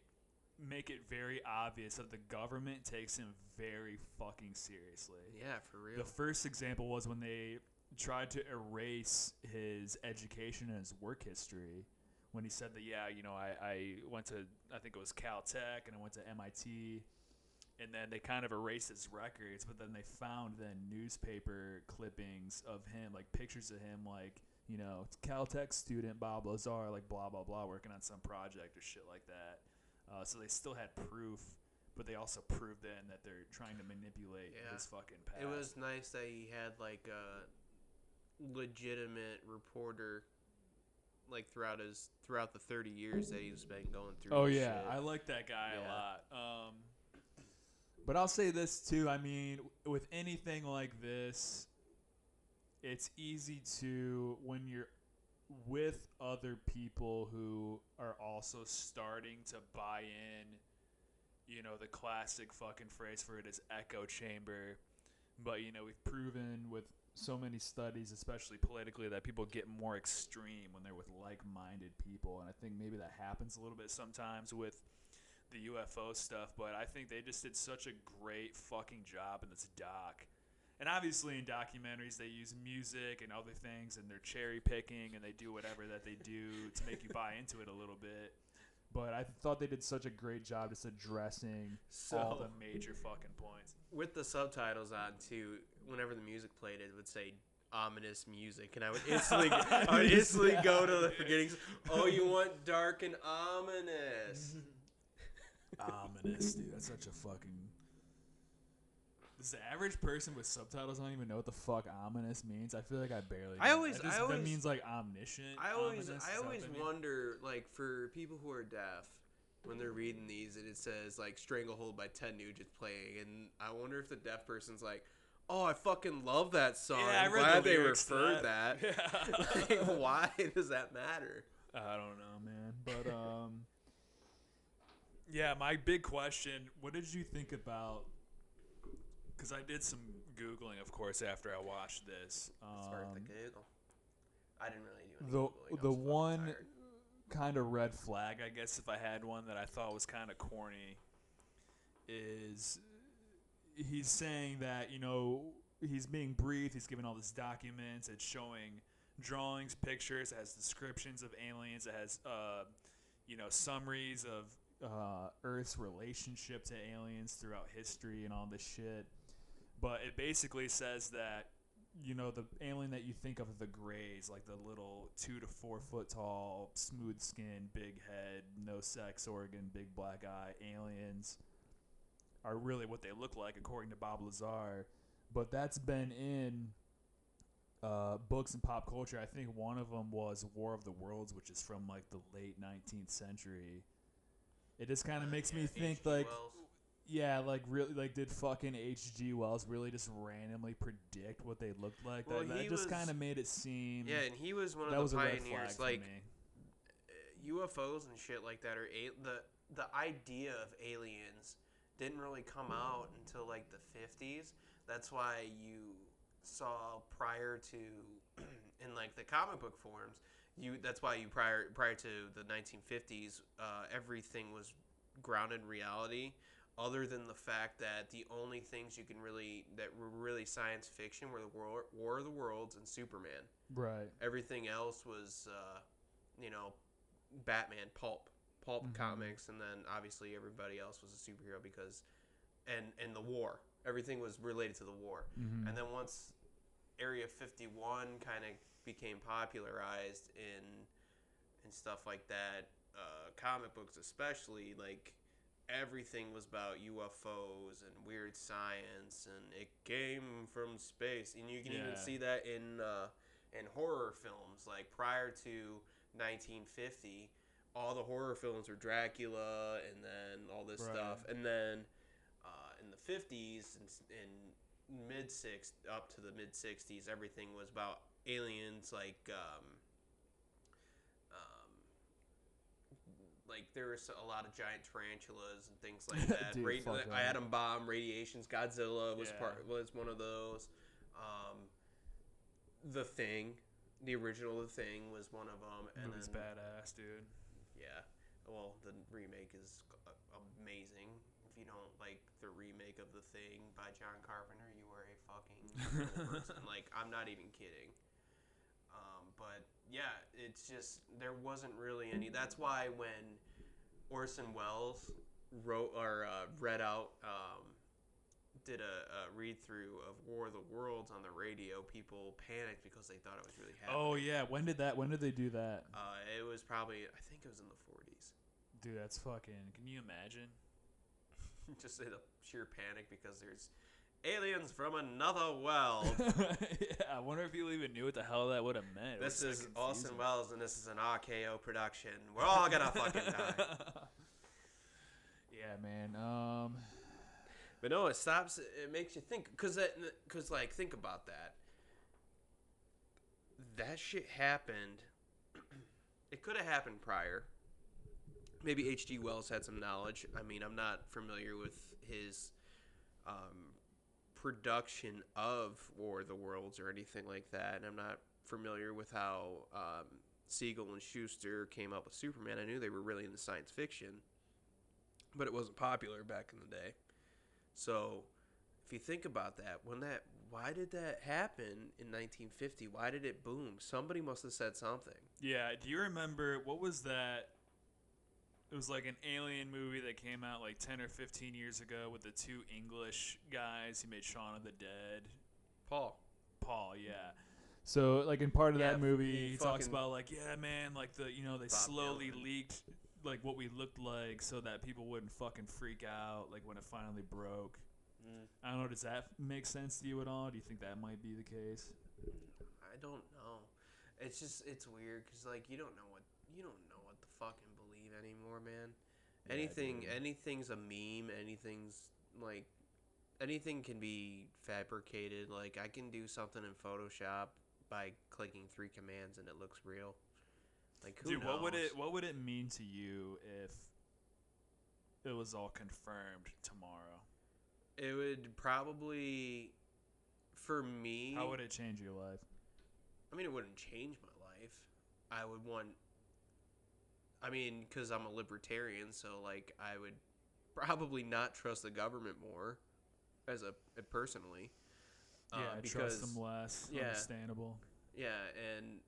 Speaker 1: make it very obvious that the government takes him very fucking seriously.
Speaker 2: Yeah, for real.
Speaker 1: The first example was when they tried to erase his education and his work history. When he said that, yeah, you know, I, I went to, I think it was Caltech and I went to MIT. And then they kind of erased his records, but then they found then newspaper clippings of him, like pictures of him, like, you know, Caltech student Bob Lazar, like blah, blah, blah, working on some project or shit like that. Uh, so they still had proof, but they also proved then that they're trying to manipulate
Speaker 2: Yeah.
Speaker 1: his fucking past.
Speaker 2: It was nice that he had like a legitimate reporter like throughout his throughout the 30 years that he's been going through.
Speaker 1: Oh yeah,
Speaker 2: shit.
Speaker 1: I like that guy a lot. Um, but I'll say this too. I mean, with anything like this, it's easy to when you're with other people who are also starting to buy in. You know, the classic fucking phrase for it is echo chamber. But you know, we've proven with so many studies, especially politically, that people get more extreme when they're with like-minded people, and I think maybe that happens a little bit sometimes with the UFO stuff. But I think they just did such a great fucking job in this doc. And obviously, in documentaries, they use music and other things, and they're cherry picking, and they do whatever that they do to make you buy into it a little bit. But I thought they did such a great job just addressing all the major fucking points.
Speaker 2: with the subtitles on too, whenever the music played, it would say ominous music, and I would instantly, I would instantly go to the beginnings. Oh, you want dark and ominous?
Speaker 1: Ominous, dude. That's such a fucking. The average person with subtitles don't even know what the fuck ominous means? I feel like I barely.
Speaker 2: I always-
Speaker 1: That
Speaker 2: I
Speaker 1: that
Speaker 2: always-
Speaker 1: means like omniscient.
Speaker 2: I always,
Speaker 1: ominous,
Speaker 2: I always wonder, like for people who are deaf, when they're reading these, and it says like "Stranglehold" by Ted Nugent playing, and I wonder if the deaf person's like, "Oh, I fucking love that song.
Speaker 1: Yeah, I
Speaker 2: I'm
Speaker 1: read
Speaker 2: glad
Speaker 1: the
Speaker 2: they referred
Speaker 1: that."
Speaker 2: that."
Speaker 1: Yeah.
Speaker 2: like, why does that matter?
Speaker 1: I don't know, man. But um, yeah, my big question: What did you think about? Because I did some googling, of course, after I watched this.
Speaker 2: Start the
Speaker 1: Um,
Speaker 2: Google. I didn't really do any
Speaker 1: the
Speaker 2: Googling, I
Speaker 1: the
Speaker 2: was fucking
Speaker 1: one
Speaker 2: tired.
Speaker 1: kind of red flag, I guess, if I had one that I thought was kind of corny, is he's saying that you know he's being briefed. He's given all these documents. It's showing drawings, pictures, it has descriptions of aliens. It has uh, you know summaries of uh, Earth's relationship to aliens throughout history and all this shit. But it basically says that you know the alien that you think of the grays, like the little two to four foot tall, smooth skin, big head, no sex organ, big black eye aliens are really what they look like according to Bob Lazar. But that's been in uh, books and pop culture. I think one of them was War of the Worlds, which is from like the late 19th century. It just kind of makes me think
Speaker 2: H.G.
Speaker 1: like
Speaker 2: Wells.
Speaker 1: Yeah, like really, like did fucking H.G. Wells really just randomly predict what they looked like?
Speaker 2: Well,
Speaker 1: that that just kind of made it seem.
Speaker 2: Yeah, and he was one of the pioneers. Like UFOs and shit like that, or a- the the idea of aliens didn't really come out until like the fifties. That's why you saw prior to in like the comic book forms. You that's why you prior prior to the 1950s, uh, everything was grounded in reality. Other than the fact that the only things you can really that were really science fiction were the War, War of the Worlds and Superman
Speaker 1: right.
Speaker 2: everything else was uh, you know batman pulp pulp
Speaker 1: Mhm.
Speaker 2: comics and then obviously everybody else was a superhero because and and the war everything was related to the war
Speaker 1: Mhm.
Speaker 2: and then once area 51 kind of became popularized in and stuff like that uh, comic books especially like everything was about UFOs and weird science and it came from space. And you can even see that in uh, in horror films. Like prior to 1950 all the horror films were Dracula and then all this
Speaker 1: Right.
Speaker 2: stuff. And then uh, in the 50s and, mid six up to the mid 60s everything was about aliens like um, like there was a lot of giant tarantulas and things like that.
Speaker 1: Dude,
Speaker 2: Radi-
Speaker 1: fuck
Speaker 2: I atom bomb radiations. Godzilla was
Speaker 1: Yeah.
Speaker 2: part was one of those. Um, the Thing, the original The Thing was one of them, and
Speaker 1: Movie's
Speaker 2: then
Speaker 1: badass, dude.
Speaker 2: yeah. Well, the remake is amazing. If you don't like the remake of The Thing by John Carpenter, you are a fucking person. Like, I'm not even kidding. But yeah, it's just there wasn't really any. That's why when Orson Welles wrote or uh, read out, um, did a, a read through of War of the Worlds on the radio, people panicked because they thought it was really happening.
Speaker 1: Oh yeah, when did that? When did they do that?
Speaker 2: Uh, it was probably I think it was in the 40s.
Speaker 1: Dude, that's fucking. Can you imagine?
Speaker 2: just the sheer panic because there's aliens from another world.
Speaker 1: yeah, I wonder if you even knew what the hell that would have meant.
Speaker 2: This is Austin
Speaker 1: confusing.
Speaker 2: Welles, and this is an RKO production. We're all gonna fucking die.
Speaker 1: yeah, man. Um,
Speaker 2: But no, it stops. It makes you think, cause that, cause like think about that. That shit happened. it could have happened prior. Maybe H.G. Wells had some knowledge. I mean, I'm not familiar with his um, production of War of the Worlds or anything like that, and I'm not familiar with how um, Siegel and Shuster came up with Superman. I knew they were really into science fiction, but it wasn't popular back in the day. So, if you think about that, when that, why did that happen in 1950? Why did it boom? Somebody must have said something.
Speaker 1: yeah. Do you remember what was that? It was like an alien movie that came out like ten or fifteen years ago with the two English guys. who made Shaun of the Dead.
Speaker 2: Paul.
Speaker 1: Paul, yeah. So like in part of
Speaker 2: Yeah,
Speaker 1: that movie,
Speaker 2: he
Speaker 1: he talks about like, yeah, man, like the you know they
Speaker 2: Bob
Speaker 1: slowly
Speaker 2: Dylan.
Speaker 1: leaked like what we looked like so that people wouldn't fucking freak out like when it finally broke.
Speaker 2: Mm,
Speaker 1: I don't know. Does that make sense to you at all? Do you think that might be the case?
Speaker 2: I don't know. It's just it's weird because like you don't know what you don't know what the fucking believe anymore, man.
Speaker 1: Yeah,
Speaker 2: anything
Speaker 1: dude.
Speaker 2: anything's a meme. Anything's like anything can be fabricated. Like I can do something in Photoshop by clicking three commands and it looks real. Like who
Speaker 1: Dude, what would it what would it mean to you if it was all confirmed tomorrow?
Speaker 2: It would probably, for me.
Speaker 1: How would it change your life?
Speaker 2: I mean, it wouldn't change my life. I would want I mean, because I'm a libertarian, so like I would probably not trust the government more, as a personally.
Speaker 1: Yeah,
Speaker 2: uh, because
Speaker 1: trust them less.
Speaker 2: yeah.
Speaker 1: Understandable.
Speaker 2: yeah, and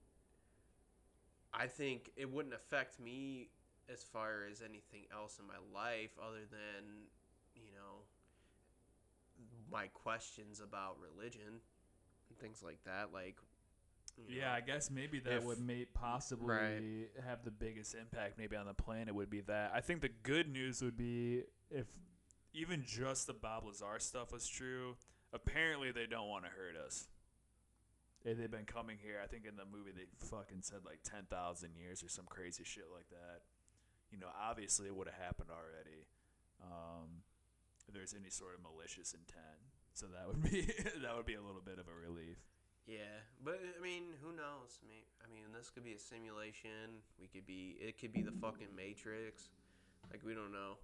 Speaker 2: I think it wouldn't affect me as far as anything else in my life, other than you know my questions about religion and things like that. Like, you
Speaker 1: Yeah,
Speaker 2: know,
Speaker 1: I guess maybe that
Speaker 2: if-
Speaker 1: would may possibly
Speaker 2: Right.
Speaker 1: have the biggest impact maybe on the planet would be that. I think the good news would be if even just the Bob Lazar stuff was true. Apparently, they don't want to hurt us. They've been coming here. I think in the movie they fucking said like ten thousand years or some crazy shit like that. You know, obviously it would have happened already. Um, if there's any sort of malicious intent, so that would be that would be a little bit of a relief.
Speaker 2: Yeah, but I mean, who knows? I mean, this could be a simulation. We could be. It could be the fucking Matrix. Like we don't know.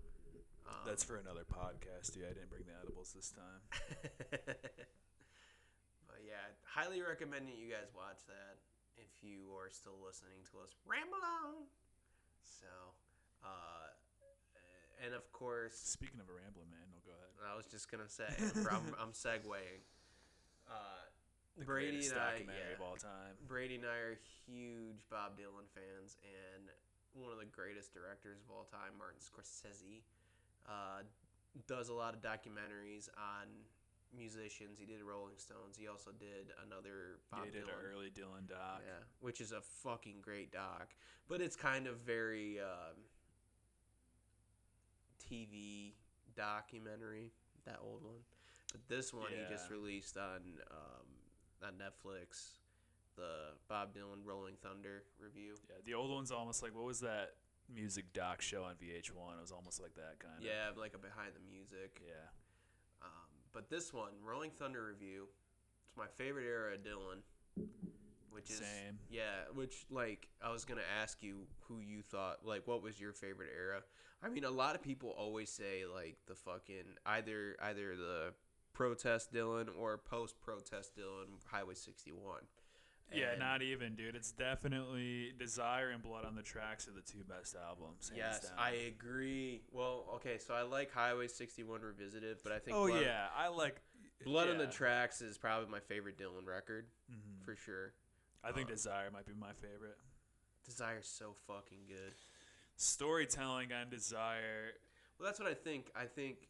Speaker 2: Um,
Speaker 1: That's for another podcast, dude. I didn't bring the edibles this time.
Speaker 2: but yeah, highly recommending you guys watch that if you are still listening to us ramble on. So, uh, and of course,
Speaker 1: Speaking of a rambling man, no, go ahead.
Speaker 2: I was just gonna say, I'm, I'm segueing. Uh,
Speaker 1: The
Speaker 2: Brady
Speaker 1: greatest
Speaker 2: and I, yeah.
Speaker 1: of all time.
Speaker 2: Brady and I are huge Bob Dylan fans, and one of the greatest directors of all time, Martin Scorsese, uh, does a lot of documentaries on musicians. He did Rolling Stones. He also did another Bob
Speaker 1: yeah, he did
Speaker 2: Dylan.
Speaker 1: an early Dylan doc.
Speaker 2: Yeah, which is a fucking great doc, but it's kind of very um, TV documentary, that old one. But this one he just released on um, on Netflix, the Bob Dylan Rolling Thunder Revue.
Speaker 1: Yeah, the old one's almost like what was that music doc show on VH1? It was almost like that kind of.
Speaker 2: Yeah, like a behind the music.
Speaker 1: Yeah.
Speaker 2: Um, but this one, Rolling Thunder Revue, it's my favorite era of Dylan, which is
Speaker 1: Same.
Speaker 2: yeah, which like I was gonna ask you who you thought like what was your favorite era. I mean, a lot of people always say like the fucking either either the protest Dylan or post protest Dylan Highway 61.
Speaker 1: Yeah, not even, dude. It's definitely Desire and Blood on the Tracks are the two best albums.
Speaker 2: Yes. I agree. Well, okay, so I like Highway 61 Revisited, but I think
Speaker 1: Oh
Speaker 2: Blood,
Speaker 1: yeah, I like
Speaker 2: Blood on the. Tracks is probably my favorite Dylan record
Speaker 1: Mhm.
Speaker 2: for sure.
Speaker 1: I think
Speaker 2: um,
Speaker 1: Desire might be my favorite.
Speaker 2: Desire's so fucking good.
Speaker 1: Storytelling on Desire.
Speaker 2: Well, that's what I think. I think,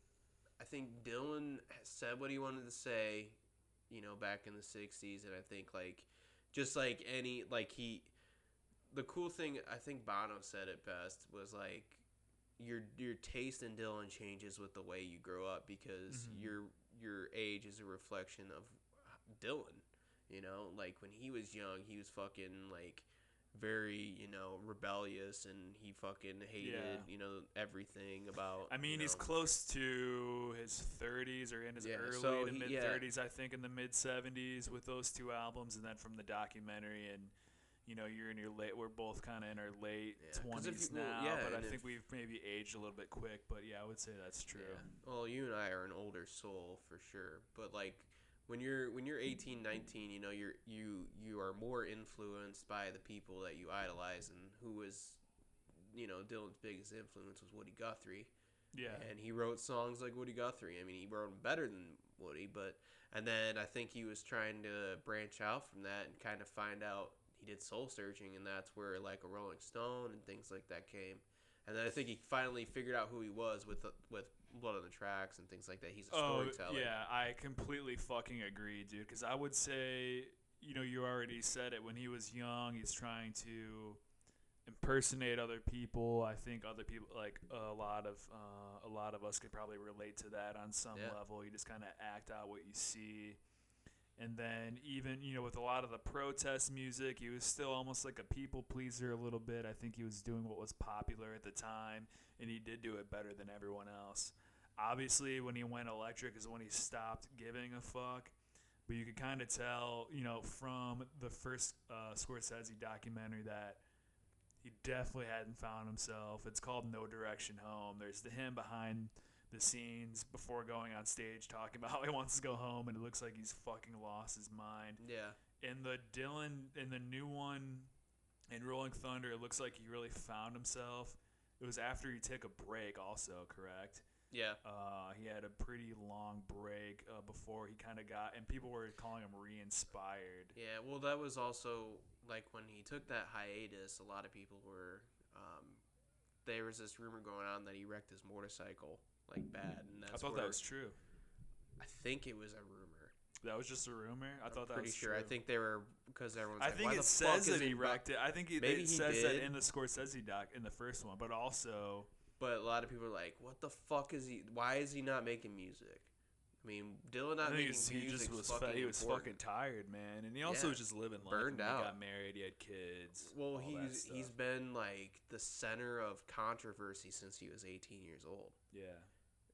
Speaker 2: I think Dylan said what he wanted to say, you know, back in the '60s, and I think like, just like any like he, the cool thing I think Bono said it best was like, your your taste in Dylan changes with the way you grow up because
Speaker 1: Mhm.
Speaker 2: your your age is a reflection of Dylan. You know, like when he was young, he was fucking like very, you know, rebellious and he fucking hated,
Speaker 1: Yeah.
Speaker 2: you know, everything about
Speaker 1: I mean,
Speaker 2: you
Speaker 1: he's close to his 30s or in his
Speaker 2: Yeah,
Speaker 1: early
Speaker 2: so
Speaker 1: to mid
Speaker 2: yeah.
Speaker 1: 30s, I think, in the mid 70s with those two albums, and then from the documentary. And you know, you're in your late. We're both kind of in our late
Speaker 2: Yeah, 'cause
Speaker 1: 20s
Speaker 2: you- well,
Speaker 1: now,
Speaker 2: yeah,
Speaker 1: but I think
Speaker 2: if-
Speaker 1: we've maybe aged a little bit quick. But yeah, I would say that's true.
Speaker 2: Yeah. Well, you and I are an older soul for sure, but like when you're when you're 18, 19, you know, you're you you are more influenced by the people that you idolize and who was you know, Dylan's biggest influence was Woody Guthrie.
Speaker 1: Yeah.
Speaker 2: And he wrote songs like Woody Guthrie. I mean, he wrote them better than Woody, but and then I think he was trying to branch out from that and kind of find out he did soul searching, and that's where like a Rolling Stone and things like that came. And then I think he finally figured out who he was with with Blood on the Tracks and things like that. He's a
Speaker 1: Oh
Speaker 2: storyteller.
Speaker 1: yeah, I completely fucking agree, dude. Because I would say, you know, you already said it. When he was young, he's trying to impersonate other people. I think other people, like a lot of uh, a lot of us, could probably relate to that on some
Speaker 2: Yeah.
Speaker 1: level. You just kind of act out what you see. And then even you know with a lot of the protest music, he was still almost like a people pleaser a little bit. I think he was doing what was popular at the time, and he did do it better than everyone else obviously when he went electric is when he stopped giving a fuck but you could kind of tell you know from the first uh, scorsese documentary that he definitely hadn't found himself it's called no direction home there's the him behind the scenes before going on stage talking about how he wants to go home and it looks like he's fucking lost his mind
Speaker 2: Yeah.
Speaker 1: in the Dylan in the new one in Rolling Thunder, it looks like he really found himself. It was after he took a break, also correct.
Speaker 2: Yeah.
Speaker 1: Uh, he had a pretty long break uh, before he kind of got, and people were calling him re-inspired.
Speaker 2: Yeah, well, that was also like when he took that hiatus. A lot of people were. Um, there was this rumor going on that he wrecked his motorcycle like bad, and that's
Speaker 1: I thought
Speaker 2: where,
Speaker 1: that was true.
Speaker 2: I think it was a rumor.
Speaker 1: That was just a rumor. I
Speaker 2: I'm
Speaker 1: thought that
Speaker 2: pretty
Speaker 1: was
Speaker 2: sure.
Speaker 1: true.
Speaker 2: I think they were because everyone's.
Speaker 1: I
Speaker 2: like,
Speaker 1: think
Speaker 2: Why
Speaker 1: it
Speaker 2: the
Speaker 1: says
Speaker 2: fuck
Speaker 1: that he wrecked it. I think it,
Speaker 2: Maybe
Speaker 1: it
Speaker 2: he
Speaker 1: says that
Speaker 2: did.
Speaker 1: in the Scorsese doc in the first one, but also
Speaker 2: But a lot of people are like, "What the fuck is he? Why is he not making music?" I mean, Dylan not
Speaker 1: I
Speaker 2: making
Speaker 1: it's- he
Speaker 2: music
Speaker 1: just was
Speaker 2: fucking
Speaker 1: he was
Speaker 2: important.
Speaker 1: fucking tired, man, and he also
Speaker 2: Yeah.
Speaker 1: was just living life.
Speaker 2: Burned out.
Speaker 1: He got married. He had kids.
Speaker 2: Well, he's he's been like the center of controversy since he was 18 years old.
Speaker 1: yeah.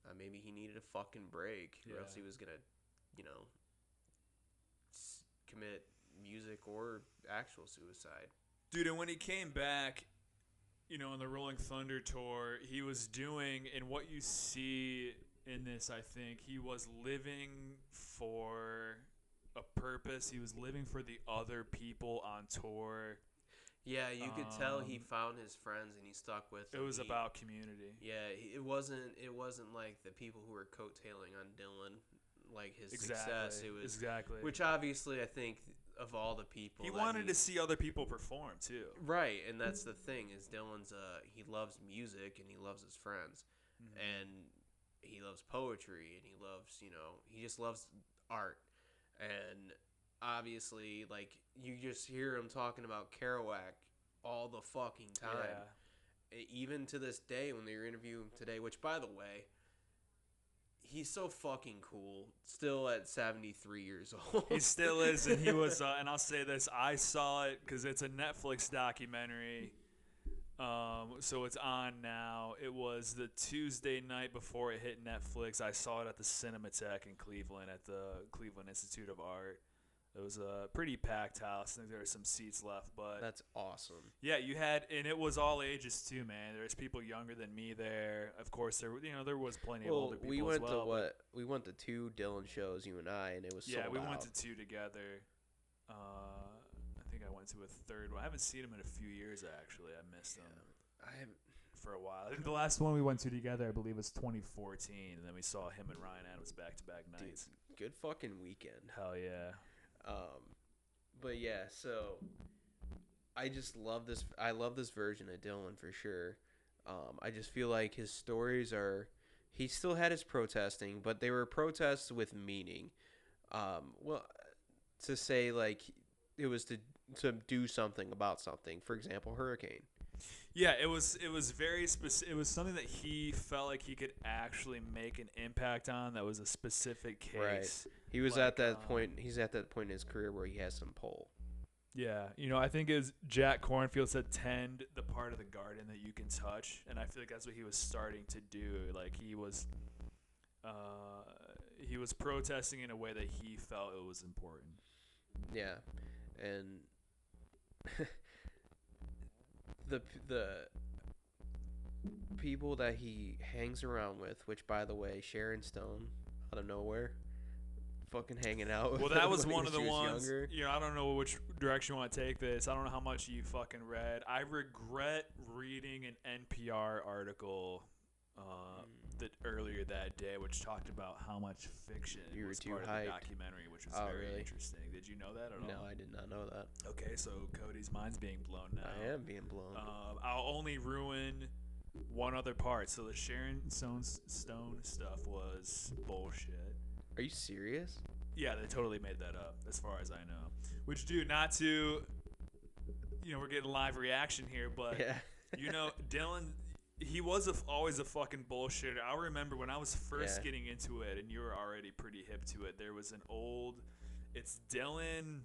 Speaker 2: Uh, maybe he needed a fucking break, or else he was gonna, you know, s- commit music or actual suicide.
Speaker 1: Dude, and when he came back, you know, on the Rolling Thunder tour, he was doing, and what you see in this, I think, he was living for a purpose. He was living for the other people on tour.
Speaker 2: Yeah, you could tell he
Speaker 1: Um,
Speaker 2: found his friends and he stuck with.
Speaker 1: It was
Speaker 2: He-
Speaker 1: about community.
Speaker 2: Yeah, it wasn't. It wasn't like the people who were coattailing on Dylan, like his
Speaker 1: Exactly.
Speaker 2: success. It was,
Speaker 1: exactly.
Speaker 2: which obviously I think of all the people
Speaker 1: he wanted to see other people perform too.
Speaker 2: Right, and that's the thing is Dylan's uh he loves music and he loves his friends
Speaker 1: Mm-hmm.
Speaker 2: and he loves poetry and he loves, you know, he just loves art. And obviously like you just hear him talking about Kerouac all the fucking time.
Speaker 1: Yeah.
Speaker 2: Even to this day when they interview him today, which by the way, he's so fucking cool still at 73 years old.
Speaker 1: He still is, and he was. Uh, and I'll say this: I saw it because it's a Netflix documentary. Um, so it's on now. It was the Tuesday night before it hit Netflix. I saw it at the Cinematheque in Cleveland at the Cleveland Institute of Art. It was a pretty packed house. I think there were some seats left, but
Speaker 2: That's awesome.
Speaker 1: yeah, you had, and it was all ages too, man. There's people younger than me there. Of course, there, were- you know, there was plenty of
Speaker 2: Well,
Speaker 1: older people
Speaker 2: we
Speaker 1: as
Speaker 2: went
Speaker 1: well.
Speaker 2: to
Speaker 1: but-
Speaker 2: what? We went to two Dylan shows, you and I, and it was
Speaker 1: Yeah,
Speaker 2: sold
Speaker 1: we
Speaker 2: out.
Speaker 1: went to two together. Uh, I think I went to a third one. I haven't seen him in a few years. Actually, I missed him
Speaker 2: I have,
Speaker 1: for a while. I think the last one we went to together, I believe, was 2014, and then we saw him and Ryan Adams back to back
Speaker 2: dude,
Speaker 1: nights.
Speaker 2: good fucking weekend.
Speaker 1: Hell yeah!
Speaker 2: Um, but yeah, so I just love this. I love this version of Dylan for sure. Um, I just feel like his stories are. He still had his protesting, but they were protests with meaning. Um, well, to say like it was to to do something about something. For example, hurricane.
Speaker 1: Yeah, it was it was very specific. It was something that he felt like he could actually make an impact on. That was a specific case. Right.
Speaker 2: He was
Speaker 1: Like,
Speaker 2: at that
Speaker 1: um,
Speaker 2: point. He's at that point in his career where he has some pull.
Speaker 1: Yeah, you know, I think as Jack Kornfield said tend the part of the garden that you can touch, and I feel like that's what he was starting to do. Like he was, uh, he was protesting in a way that he felt it was important.
Speaker 2: Yeah, and the the people that he hangs around with, which by the way, Sharon Stone out of nowhere, fucking hanging out.
Speaker 1: Well, that was one of the ones.
Speaker 2: Younger.
Speaker 1: You know, I don't know which direction you want to take this. I don't know how much you fucking read. I regret reading an NPR article. Uh, that earlier that day, which talked about how much fiction
Speaker 2: You were
Speaker 1: was
Speaker 2: too
Speaker 1: part of
Speaker 2: hyped.
Speaker 1: the documentary, which was
Speaker 2: Oh,
Speaker 1: very
Speaker 2: really?
Speaker 1: interesting. Did you know that at all?
Speaker 2: No, I did not know that.
Speaker 1: Okay, so Cody's mind's being blown now.
Speaker 2: I am being blown.
Speaker 1: Um, I'll only ruin one other part. So the Sharon Stone, Stone stuff was bullshit.
Speaker 2: Are you serious?
Speaker 1: Yeah, they totally made that up, as far as I know. Which, dude, not to, you know, we're getting live reaction here, but
Speaker 2: yeah.
Speaker 1: you know, Dylan, he was a, always a fucking bullshitter. I remember when I was first
Speaker 2: Yeah.
Speaker 1: getting into it, and you were already pretty hip to it. There was an old, it's Dylan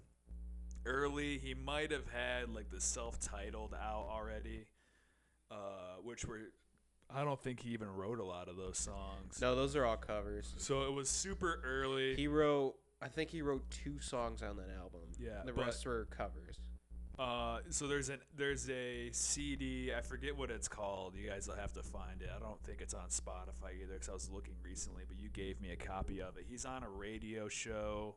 Speaker 1: early. He might have had like the self-titled out already, uh, which were. I don't think he even wrote a lot of those songs.
Speaker 2: No, those are all covers.
Speaker 1: So it was super early.
Speaker 2: He wrote. I think he wrote two songs on that album.
Speaker 1: Yeah,
Speaker 2: The rest were covers.
Speaker 1: Uh, so there's an there's a CD. I forget what it's called. You guys will have to find it. I don't think it's on Spotify either because I was looking recently. But you gave me a copy of it. He's on a radio show.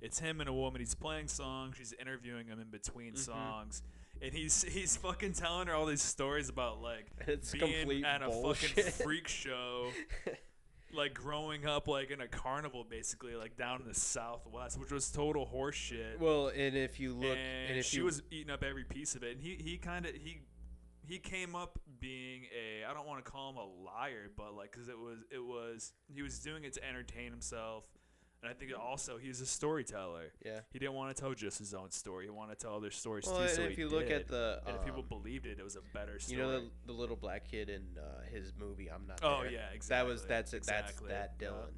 Speaker 1: It's him and a woman. He's playing songs. She's interviewing him in between
Speaker 2: Mhm.
Speaker 1: songs, and he's he's fucking telling her all these stories about like
Speaker 2: It's
Speaker 1: being at a
Speaker 2: bullshit.
Speaker 1: fucking freak show, like growing up like in a carnival, basically like down in the Southwest, which was total horseshit.
Speaker 2: well, and if you look,
Speaker 1: and,
Speaker 2: and, if
Speaker 1: she
Speaker 2: you
Speaker 1: was eating up every piece of it, and he he kind of he he came up being a I don't want to call him a liar, but like because it was it was he was doing it to entertain himself, and I think also he's a storyteller.
Speaker 2: yeah.
Speaker 1: He didn't want to tell just his own story. He wanted to tell other stories
Speaker 2: Well,
Speaker 1: too.
Speaker 2: and
Speaker 1: So
Speaker 2: if
Speaker 1: he
Speaker 2: you look
Speaker 1: did.
Speaker 2: at the,
Speaker 1: and if people
Speaker 2: um,
Speaker 1: believed it, it was a better story.
Speaker 2: you know the, the little black kid in uh, his movie, I'm not.
Speaker 1: Oh
Speaker 2: There?
Speaker 1: yeah,
Speaker 2: That was that's it.
Speaker 1: exactly.
Speaker 2: That's that Dylan.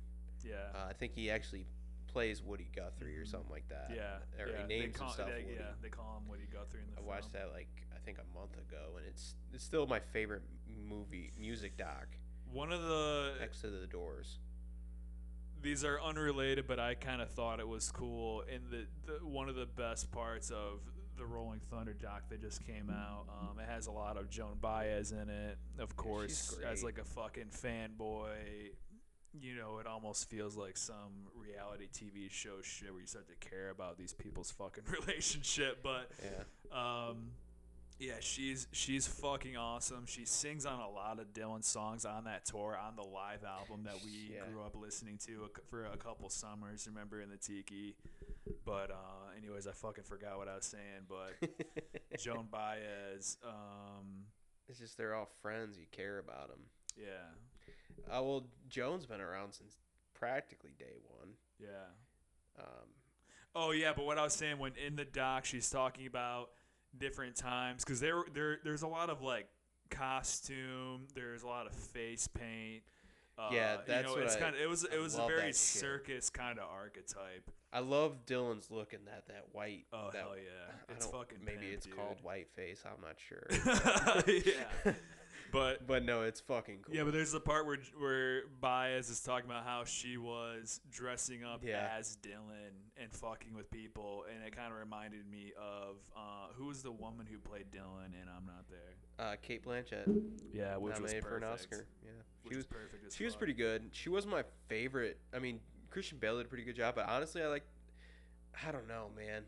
Speaker 1: Yeah.
Speaker 2: Uh, I think he actually plays Woody Guthrie or something like that.
Speaker 1: yeah.
Speaker 2: Or
Speaker 1: yeah.
Speaker 2: he names
Speaker 1: call,
Speaker 2: himself
Speaker 1: they,
Speaker 2: Woody.
Speaker 1: Yeah, they call him Woody Guthrie in the
Speaker 2: I
Speaker 1: film.
Speaker 2: watched that like I think a month ago, and it's it's still my favorite movie music doc
Speaker 1: One of the
Speaker 2: next to The Doors.
Speaker 1: These are unrelated, but I kind of thought it was cool. And the, the one of the best parts of the Rolling Thunder doc that just came out, um, it has a lot of Joan Baez in it, of course, as like a fucking fanboy. You know, it almost feels like some reality TV show shit where you start to care about these people's fucking relationship. But
Speaker 2: Yeah,
Speaker 1: um, yeah, she's she's fucking awesome. She sings on a lot of Dylan songs on that tour, on the live album that we
Speaker 2: Yeah.
Speaker 1: grew up listening to for a couple summers. Remember in the Tiki. But uh, anyways, I fucking forgot what I was saying. But Joan Baez, um,
Speaker 2: it's just they're all friends. You care about them.
Speaker 1: yeah,
Speaker 2: Uh, well, Joan's been around since practically day one.
Speaker 1: yeah.
Speaker 2: Um,
Speaker 1: Oh yeah, but what I was saying when in the doc she's talking about different times because there there there's a lot of like costume, there's a lot of face paint. Uh,
Speaker 2: Yeah, that's
Speaker 1: you know,
Speaker 2: what
Speaker 1: it's kind of it was it was a very circus kind of archetype.
Speaker 2: I love Dylan's look in that that white.
Speaker 1: Oh
Speaker 2: that,
Speaker 1: hell yeah,
Speaker 2: I
Speaker 1: it's
Speaker 2: don't-
Speaker 1: fucking
Speaker 2: maybe
Speaker 1: pimp,
Speaker 2: it's
Speaker 1: dude.
Speaker 2: called white face. I'm not sure.
Speaker 1: yeah, but
Speaker 2: but no, it's fucking cool.
Speaker 1: Yeah, but there's the part where where Baez is talking about how she was dressing up
Speaker 2: Yeah.
Speaker 1: as Dylan and fucking with people, and it kind of reminded me of uh, who was the woman who played Dylan and I'm Not There.
Speaker 2: uh, Cate Blanchett
Speaker 1: Yeah, which was perfect.
Speaker 2: for an Oscar. Yeah,
Speaker 1: Which
Speaker 2: she
Speaker 1: was
Speaker 2: was
Speaker 1: perfect. As
Speaker 2: she was pretty good. She wasn't my favorite. I mean, Christian Bale did a pretty good job, but honestly, I like. I don't know, man.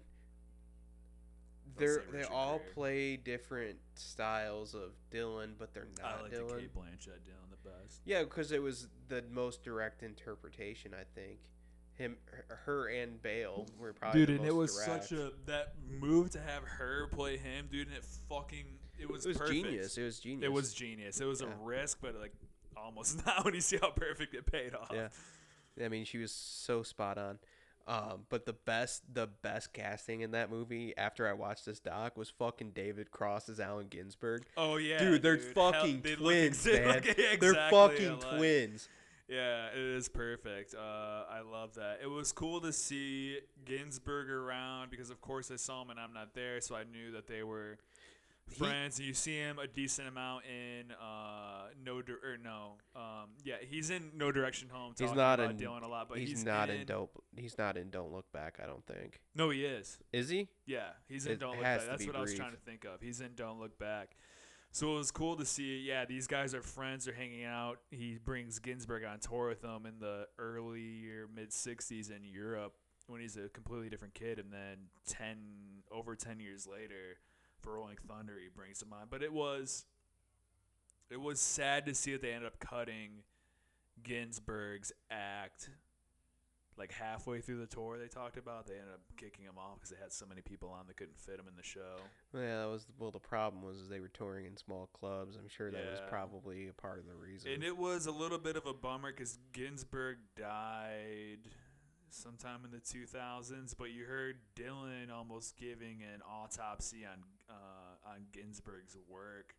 Speaker 2: They're they all play different styles of Dylan, but they're
Speaker 1: I
Speaker 2: not
Speaker 1: like the
Speaker 2: Dylan.
Speaker 1: Cate Blanchett Dylan the best.
Speaker 2: Yeah, because it was the most direct interpretation. I think him, her- and Bale were probably
Speaker 1: Dude,
Speaker 2: the
Speaker 1: and it was
Speaker 2: direct.
Speaker 1: such a that move to have her play him, dude, and it fucking it was
Speaker 2: It was
Speaker 1: perfect.
Speaker 2: genius. It was genius.
Speaker 1: It was genius. It was
Speaker 2: Yeah.
Speaker 1: a risk, but like almost not when you see how perfect it paid off.
Speaker 2: Yeah. I mean, she was so spot on. Um, but the best, the best casting in that movie after I watched this doc was fucking David Cross as Allen Ginsberg.
Speaker 1: Oh yeah,
Speaker 2: dude, they're
Speaker 1: Hell,
Speaker 2: fucking
Speaker 1: they
Speaker 2: twins,
Speaker 1: exa-
Speaker 2: man.
Speaker 1: look
Speaker 2: They're fucking
Speaker 1: alike.
Speaker 2: twins.
Speaker 1: Yeah, it is perfect. Uh, I love that. It was cool to see Ginsberg around because, of course, I saw him and I'm not there, so I knew that they were
Speaker 2: He-
Speaker 1: friends. and you see him a decent amount in uh, no Dir- or no, um, yeah, he's in No Direction Home.
Speaker 2: He's not in-
Speaker 1: Dylan a lot, but
Speaker 2: he's,
Speaker 1: he's,
Speaker 2: not
Speaker 1: in,
Speaker 2: in Don't. He's not in Don't Look Back. I don't think.
Speaker 1: No, he is.
Speaker 2: Is he?
Speaker 1: Yeah, he's in
Speaker 2: It
Speaker 1: Don't Look Back. That's what I was trying to think of. He's in Don't Look Back. So it was cool to see. Yeah, these guys are friends. They're hanging out. He brings Ginsberg on tour with him in the early or mid '60s in Europe when he's a completely different kid, and then ten over ten years later for Rolling Thunder, he brings to mind. But it was it was sad to see that they ended up cutting Ginsberg's act like halfway through the tour they talked about they ended up kicking him off because they had so many people on that couldn't fit him in the show
Speaker 2: Yeah, that was well. The problem was they were touring in small clubs. I'm sure that was probably a part of the reason.
Speaker 1: and it was a little bit of a bummer because ginsberg died sometime in the 2000s but you heard dylan almost giving an autopsy on uh, on ginsberg's work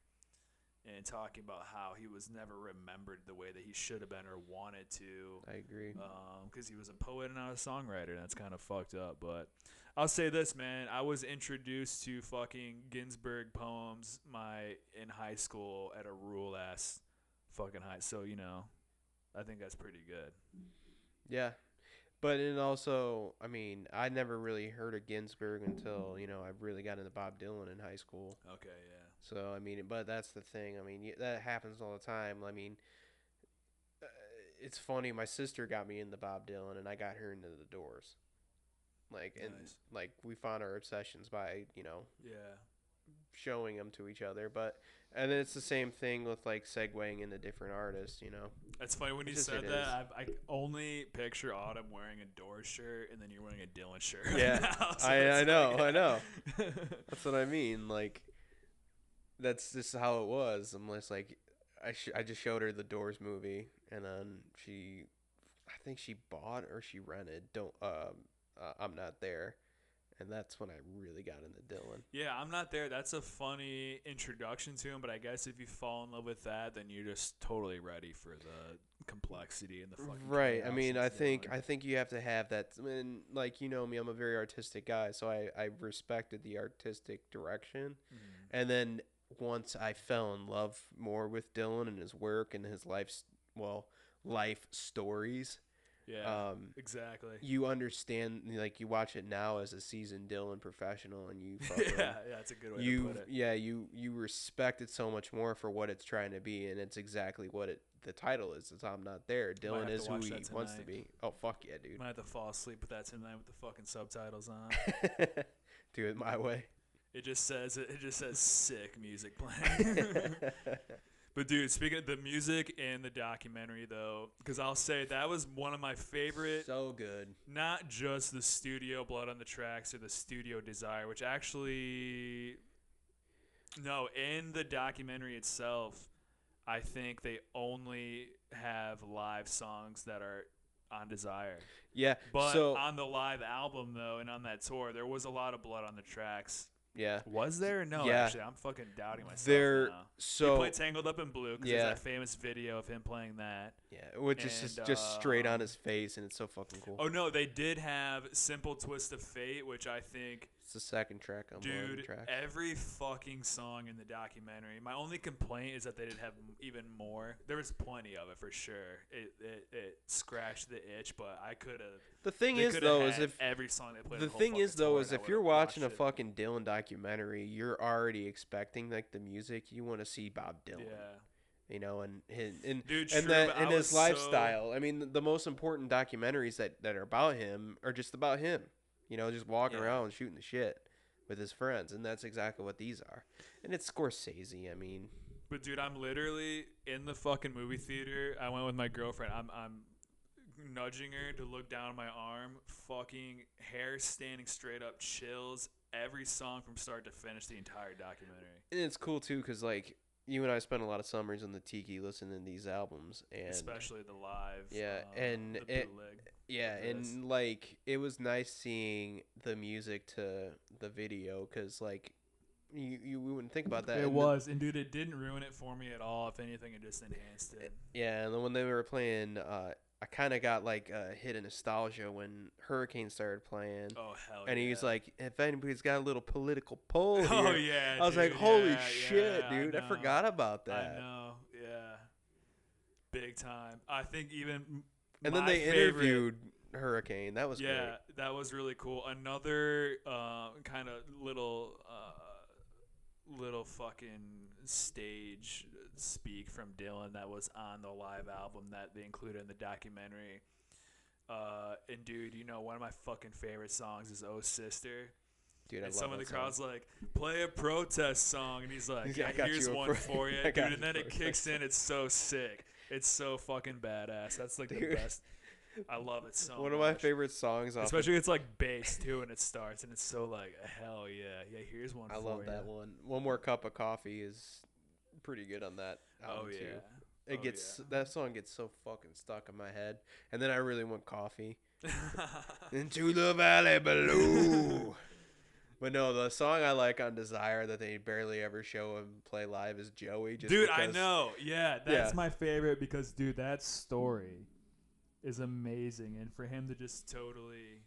Speaker 1: and talking about how he was never remembered the way that he should have been or wanted to
Speaker 2: I agree.
Speaker 1: because he was a poet and not a songwriter. And that's kind of fucked up. But I'll say this, man. I was introduced to fucking Ginsberg poems my in high school at a rural ass fucking high. So you know, I think that's pretty good.
Speaker 2: Yeah. But and also, I mean, I never really heard of Ginsberg until you know I really got into Bob Dylan in high school.
Speaker 1: Okay, yeah.
Speaker 2: So I mean, but that's the thing. I mean, that happens all the time. I mean, uh, it's funny. My sister got me into Bob Dylan, and I got her into the Doors. Like and
Speaker 1: Nice.
Speaker 2: like we found our obsessions by you know
Speaker 1: Yeah.
Speaker 2: Showing them to each other. But and then it's the same thing with like segueing into different artists. You know.
Speaker 1: It's funny when you
Speaker 2: Just
Speaker 1: said
Speaker 2: it
Speaker 1: that. I, I only picture Autumn wearing a Doors shirt, and then you're wearing a Dylan shirt.
Speaker 2: Yeah,
Speaker 1: now, so
Speaker 2: I- I know,
Speaker 1: like-
Speaker 2: I know. That's what I mean. Like, that's just how it was. I'm just like, I sh- I just showed her the Doors movie, and then she, I think she bought or she rented. Don't um, uh, I'm not there, and that's when I really got into Dylan.
Speaker 1: yeah, I'm not there. That's a funny introduction to him, but I guess if you fall in love with that, then you're just totally ready for the complexity and the fucking
Speaker 2: Right. I mean, I think. I think you have to have that. I mean, like you know me, I'm a very artistic guy, so I I respected the artistic direction.
Speaker 1: Mhm.
Speaker 2: And then once I fell in love more with Dylan and his work and his life's well life stories,
Speaker 1: yeah,
Speaker 2: um,
Speaker 1: exactly.
Speaker 2: you understand. Like you watch it now as a seasoned Dylan professional, and you
Speaker 1: yeah,
Speaker 2: fucking,
Speaker 1: yeah, that's a good way to
Speaker 2: you
Speaker 1: put it.
Speaker 2: yeah you you respect it so much more for what it's trying to be, and it's exactly what it the title is. It's I'm not there. Dylan is who he wants to be. Oh fuck yeah, dude.
Speaker 1: Might have to fall asleep with that tonight with the fucking subtitles on.
Speaker 2: Do it my way.
Speaker 1: It just says it just says sick music playing. but dude, speaking of the music in the documentary though, because I'll say that was one of my favorite.
Speaker 2: so good.
Speaker 1: Not just the studio blood on the tracks or the studio desire, which actually, no, in the documentary itself, I think they only have live songs that are on Desire.
Speaker 2: Yeah.
Speaker 1: But
Speaker 2: so
Speaker 1: on the live album though, and on that tour, there was a lot of blood on the tracks.
Speaker 2: Yeah.
Speaker 1: Was there? No,
Speaker 2: Yeah.
Speaker 1: actually, I'm fucking doubting myself
Speaker 2: There.
Speaker 1: now. he
Speaker 2: So
Speaker 1: played "Tangled Up in Blue" because
Speaker 2: Yeah.
Speaker 1: there's that famous video of him playing that.
Speaker 2: yeah, which is just,
Speaker 1: and,
Speaker 2: just straight on
Speaker 1: um,
Speaker 2: his face, and it's so fucking cool.
Speaker 1: Oh no, they did have "Simple Twist of Fate," which I think,
Speaker 2: It's the second track on one of the
Speaker 1: dude,
Speaker 2: tracks.
Speaker 1: every fucking song in the documentary. My only complaint is that they didn't have even more. There was plenty of it for sure. It it, it scratched the itch, but I could have.
Speaker 2: the thing is though, is if
Speaker 1: every song they played.
Speaker 2: the thing is though, is if you're watching a
Speaker 1: it.
Speaker 2: fucking Dylan documentary, you're already expecting like the music. You want to see Bob Dylan,
Speaker 1: yeah,
Speaker 2: you know, and his and
Speaker 1: dude,
Speaker 2: and
Speaker 1: true,
Speaker 2: that and his
Speaker 1: was so-
Speaker 2: lifestyle. I mean, the, the most important documentaries that that are about him are just about him. You know, just walking
Speaker 1: Yeah.
Speaker 2: around shooting the shit with his friends, and that's exactly what these are. And it's Scorsese. I mean,
Speaker 1: But dude, I'm literally in the fucking movie theater. I went with my girlfriend. I'm I'm nudging her to look down my arm. Fucking hair standing straight up, chills. Every song from start to finish, the entire documentary.
Speaker 2: and it's cool too, cause like you and I spent a lot of summers in the tiki listening to these albums, and
Speaker 1: Especially the live.
Speaker 2: Yeah,
Speaker 1: uh,
Speaker 2: and
Speaker 1: the
Speaker 2: it-. Yeah, and like it was nice seeing the music to the video because like you you wouldn't think about that.
Speaker 1: It
Speaker 2: and the-
Speaker 1: was, and dude, it didn't ruin it for me at all. If anything, it just enhanced it.
Speaker 2: yeah, and then when they were playing, uh, I kind of got like a hit of nostalgia when Hurricane started playing,
Speaker 1: Oh hell
Speaker 2: and
Speaker 1: yeah.
Speaker 2: he was like, "If anybody's got a little political pull here,"
Speaker 1: "Oh yeah."
Speaker 2: I was like, "Holy
Speaker 1: yeah,
Speaker 2: shit,
Speaker 1: yeah,
Speaker 2: dude! I,
Speaker 1: know.
Speaker 2: forgot about that."
Speaker 1: I know, yeah, big time. I think even
Speaker 2: And then they
Speaker 1: favorite-
Speaker 2: interviewed Hurricane. That was
Speaker 1: Yeah,
Speaker 2: great.
Speaker 1: that was really cool. Another uh, kind of little, uh, little fucking stage speak from Dylan that was on the live album that they included in the documentary. Uh, and dude, you know one of my fucking favorite songs is "Oh Sister."
Speaker 2: Dude, I
Speaker 1: and some of the
Speaker 2: song.
Speaker 1: crowd's like, play a protest song. And he's like, yeah,
Speaker 2: like, "I got
Speaker 1: here's one
Speaker 2: pro-
Speaker 1: for you, dude. And then it kicks in. It's so sick. It's so fucking badass. That's like the best. I love it so
Speaker 2: One of my
Speaker 1: much.
Speaker 2: favorite songs off. of-
Speaker 1: Especially it's like bass too, and it starts, and it's so like, hell yeah. Yeah, here's one
Speaker 2: I
Speaker 1: for
Speaker 2: love
Speaker 1: ya.
Speaker 2: that one. One more cup of coffee is pretty good on that.
Speaker 1: Oh,
Speaker 2: album, too.
Speaker 1: yeah.
Speaker 2: It
Speaker 1: Oh,
Speaker 2: gets
Speaker 1: yeah.
Speaker 2: that song gets so fucking stuck in my head, and then I really want coffee. Into the valley below. but no, the song I like on Desire that they barely ever show him play live is Joey. Just
Speaker 1: dude, I know. Yeah, that's
Speaker 2: Yeah.
Speaker 1: my favorite because, dude, that story is amazing. And for him to just totally.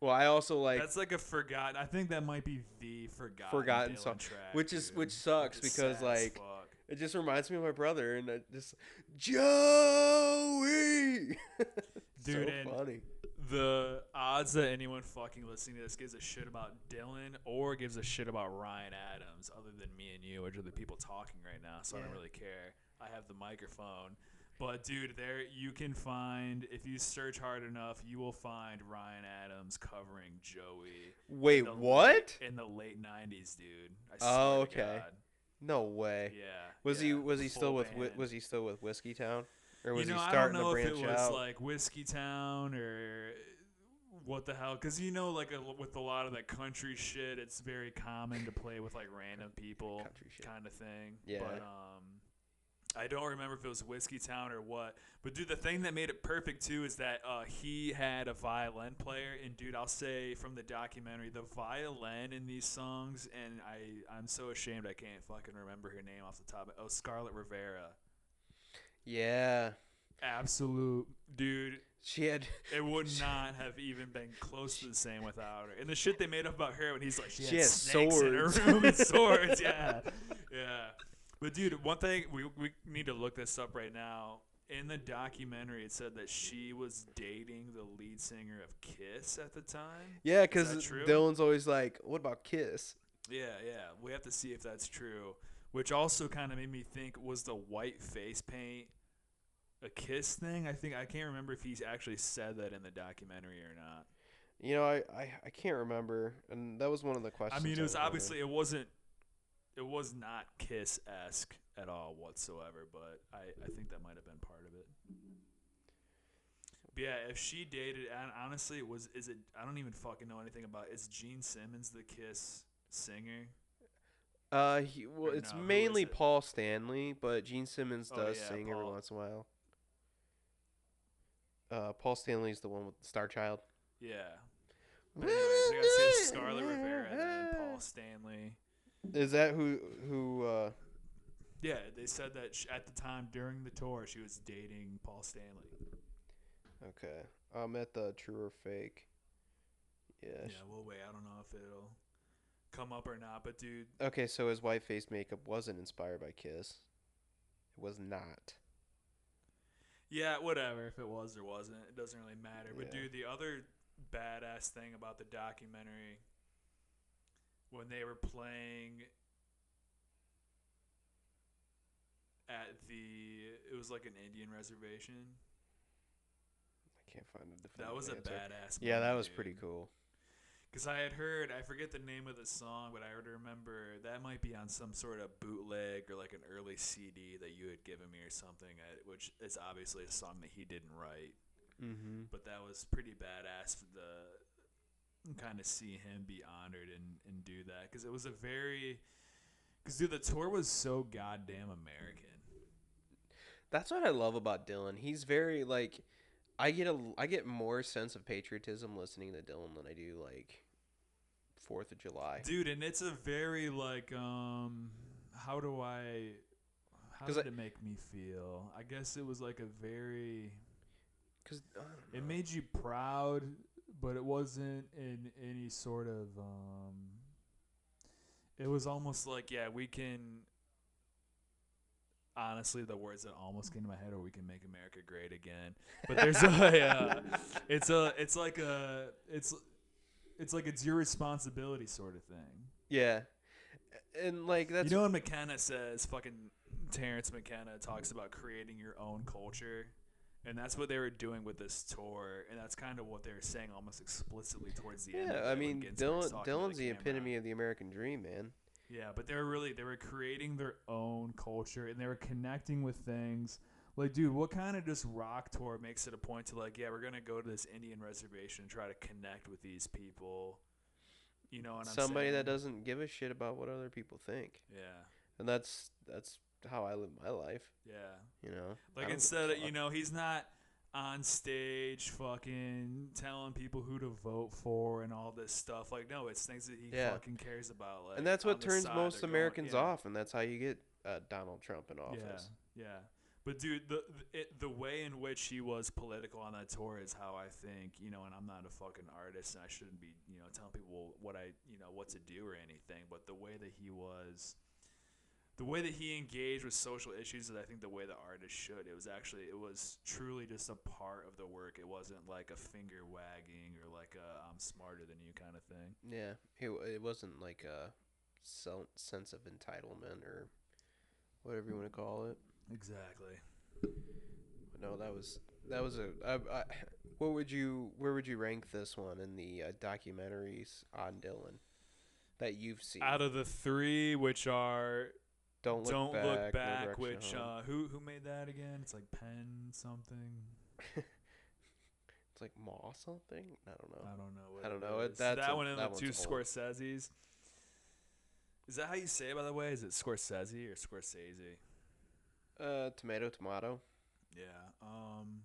Speaker 2: Well, I also like,
Speaker 1: that's like a forgotten. I think that might be the forgotten,
Speaker 2: Forgotten
Speaker 1: Dylan
Speaker 2: song,
Speaker 1: track,
Speaker 2: which is-
Speaker 1: dude.
Speaker 2: which sucks
Speaker 1: is
Speaker 2: because, like, it just reminds me of my brother, and I just Joey.
Speaker 1: Dude,
Speaker 2: so
Speaker 1: and-
Speaker 2: funny.
Speaker 1: the odds that anyone fucking listening to this gives a shit about Dylan or gives a shit about Ryan Adams, other than me and you, which are the people talking right now, so I don't really care. I have the microphone. But dude, there you can find if you search hard enough, you will find Ryan Adams covering Joey.
Speaker 2: Wait,
Speaker 1: in the
Speaker 2: what?
Speaker 1: late- in the late '90s, dude? I
Speaker 2: Oh, okay.
Speaker 1: God.
Speaker 2: No way.
Speaker 1: Yeah.
Speaker 2: Was
Speaker 1: yeah,
Speaker 2: he was he still with was he still with Whiskeytown, or was
Speaker 1: you know,
Speaker 2: he
Speaker 1: I
Speaker 2: starting
Speaker 1: don't know if
Speaker 2: branch
Speaker 1: it was
Speaker 2: out?
Speaker 1: like Whiskeytown or what the hell, because you know, like a, with a lot of that country shit, it's very common to play with like random people,
Speaker 2: Country shit.
Speaker 1: kind of thing.
Speaker 2: Yeah.
Speaker 1: But um, I don't remember if it was Whiskeytown or what. But dude, the thing that made it perfect too is that uh, he had a violin player, and dude, I'll say from the documentary, the violin in these songs, and I I'm so ashamed I can't fucking remember her name off the top. of Oh, Scarlett Rivera.
Speaker 2: Yeah,
Speaker 1: Absolute dude.
Speaker 2: she had.
Speaker 1: It would not have even been close to the same without her. And the shit they made up about her when he's like, she,
Speaker 2: She
Speaker 1: had
Speaker 2: has
Speaker 1: snakes in her room and swords. Yeah, yeah. But dude, one thing we we need to look this up right now. In the documentary, it said that she was dating the lead singer of Kiss at the time.
Speaker 2: Yeah, because? Dylan's always like, "What about Kiss?"
Speaker 1: Yeah, yeah. We have to see if that's true. Which also kind of made me think was the white face paint a Kiss thing? I think I can't remember if he's actually said that in the documentary or not.
Speaker 2: You know, I, I I can't remember, and that was one of the questions.
Speaker 1: I mean, it was obviously it wasn't it was not Kiss esque at all whatsoever, but I I think that might have been part of it. But yeah, if she dated, and honestly, it was is it? I don't even fucking know anything about. It. Is Gene Simmons the Kiss singer?
Speaker 2: Uh, he, well,
Speaker 1: Or
Speaker 2: it's
Speaker 1: no,
Speaker 2: mainly
Speaker 1: it?
Speaker 2: Paul Stanley, but Gene Simmons
Speaker 1: Oh,
Speaker 2: does
Speaker 1: yeah,
Speaker 2: sing every once in a while. Uh, Paul Stanley's the one with Starchild.
Speaker 1: Yeah. But anyways, I gotta say Scarlett Rivera and Paul Stanley.
Speaker 2: Is that who who? Uh,
Speaker 1: Yeah, they said that sh at the time during the tour she was dating Paul Stanley.
Speaker 2: okay, I'm at the True or Fake. Yeah.
Speaker 1: Yeah, we'll wait. I don't know if it'll come up or not, but dude,
Speaker 2: Okay, so his white face makeup wasn't inspired by Kiss. It was not.
Speaker 1: yeah, whatever. If it was or wasn't, it doesn't really matter. But
Speaker 2: Yeah.
Speaker 1: dude, the other badass thing about the documentary when they were playing at the it was like an Indian reservation.
Speaker 2: I can't find a definitive
Speaker 1: That was a
Speaker 2: answer.
Speaker 1: badass.
Speaker 2: Yeah, that was
Speaker 1: dude.
Speaker 2: pretty cool.
Speaker 1: Because I had heard, I forget the name of the song, but I would remember that might be on some sort of bootleg or like an early CD that you had given me or something, uh, which is obviously a song that he didn't write.
Speaker 2: Mm-hmm.
Speaker 1: But that was pretty badass for the kind of see him be honored and, and do that. Because it was a very. Because, dude, the tour was so goddamn American.
Speaker 2: That's what I love about Dylan. He's very like I get a I get more sense of patriotism listening to Dylan than I do like Fourth of July.
Speaker 1: Dude, and it's a very, like, um. How do I. how did
Speaker 2: I-
Speaker 1: it make me feel? I guess it was like a very.
Speaker 2: Cause
Speaker 1: It made you proud, but it wasn't in any sort of um it was almost like yeah, we can honestly the words that almost came to my head are we can make America great again. But there's a uh, it's a it's like a it's it's like it's your responsibility sort of thing.
Speaker 2: yeah, and like that's
Speaker 1: you know when McKenna says fucking Terence McKenna talks about creating your own culture. And that's what they were doing with this tour, and that's kind of what they were saying almost explicitly towards the end.
Speaker 2: yeah. I mean, Dylan Dylan's the
Speaker 1: camera.
Speaker 2: epitome of the American dream, man.
Speaker 1: Yeah, but they were really they were creating their own culture, and they were connecting with things. Like, dude, what kind of just rock tour makes it a point to like, yeah, we're gonna go to this Indian reservation and try to connect with these people. You know what I'm
Speaker 2: Somebody that doesn't give a shit about what other people think,
Speaker 1: Yeah,
Speaker 2: and that's that's how I live my life.
Speaker 1: yeah.
Speaker 2: You know,
Speaker 1: Like
Speaker 2: don't give a
Speaker 1: instead of you know, he's not on stage fucking telling people who to vote for and all this stuff. Like no, it's things that he
Speaker 2: Yeah.
Speaker 1: fucking cares about. Like,
Speaker 2: and that's what turns most
Speaker 1: they're going-
Speaker 2: Americans
Speaker 1: yeah.
Speaker 2: off, and that's how you get uh, Donald Trump in office.
Speaker 1: Yeah, yeah. But dude, the the- it, the way in which he was political on that tour is how I think you know. And I'm not a fucking artist, and I shouldn't be you know telling people what I you know what to do or anything. But the way that he was, the way that he engaged with social issues is I think the way the artist should. It was actually it was truly just a part of the work. It wasn't like a finger wagging or like a I'm smarter than you kind of thing.
Speaker 2: Yeah, it, it wasn't like a sense of entitlement or whatever you want to call it.
Speaker 1: Exactly.
Speaker 2: But no, that was that was a. I, I, what would you? Where would you rank this one in the uh, documentaries on Dylan that you've seen?
Speaker 1: Out of the three, which are
Speaker 2: don't look
Speaker 1: Don't
Speaker 2: back.
Speaker 1: Look Back, which uh, who who made that again? It's like Penn something.
Speaker 2: it's like Maw something. I don't know.
Speaker 1: I don't know. What
Speaker 2: I don't know. It-
Speaker 1: that
Speaker 2: a-
Speaker 1: one and
Speaker 2: that
Speaker 1: the two
Speaker 2: old.
Speaker 1: Scorsese's. Is that how you say it, by the way? Is it Scorsese or Scorsese?
Speaker 2: Uh, tomato, tomato.
Speaker 1: Yeah. Um.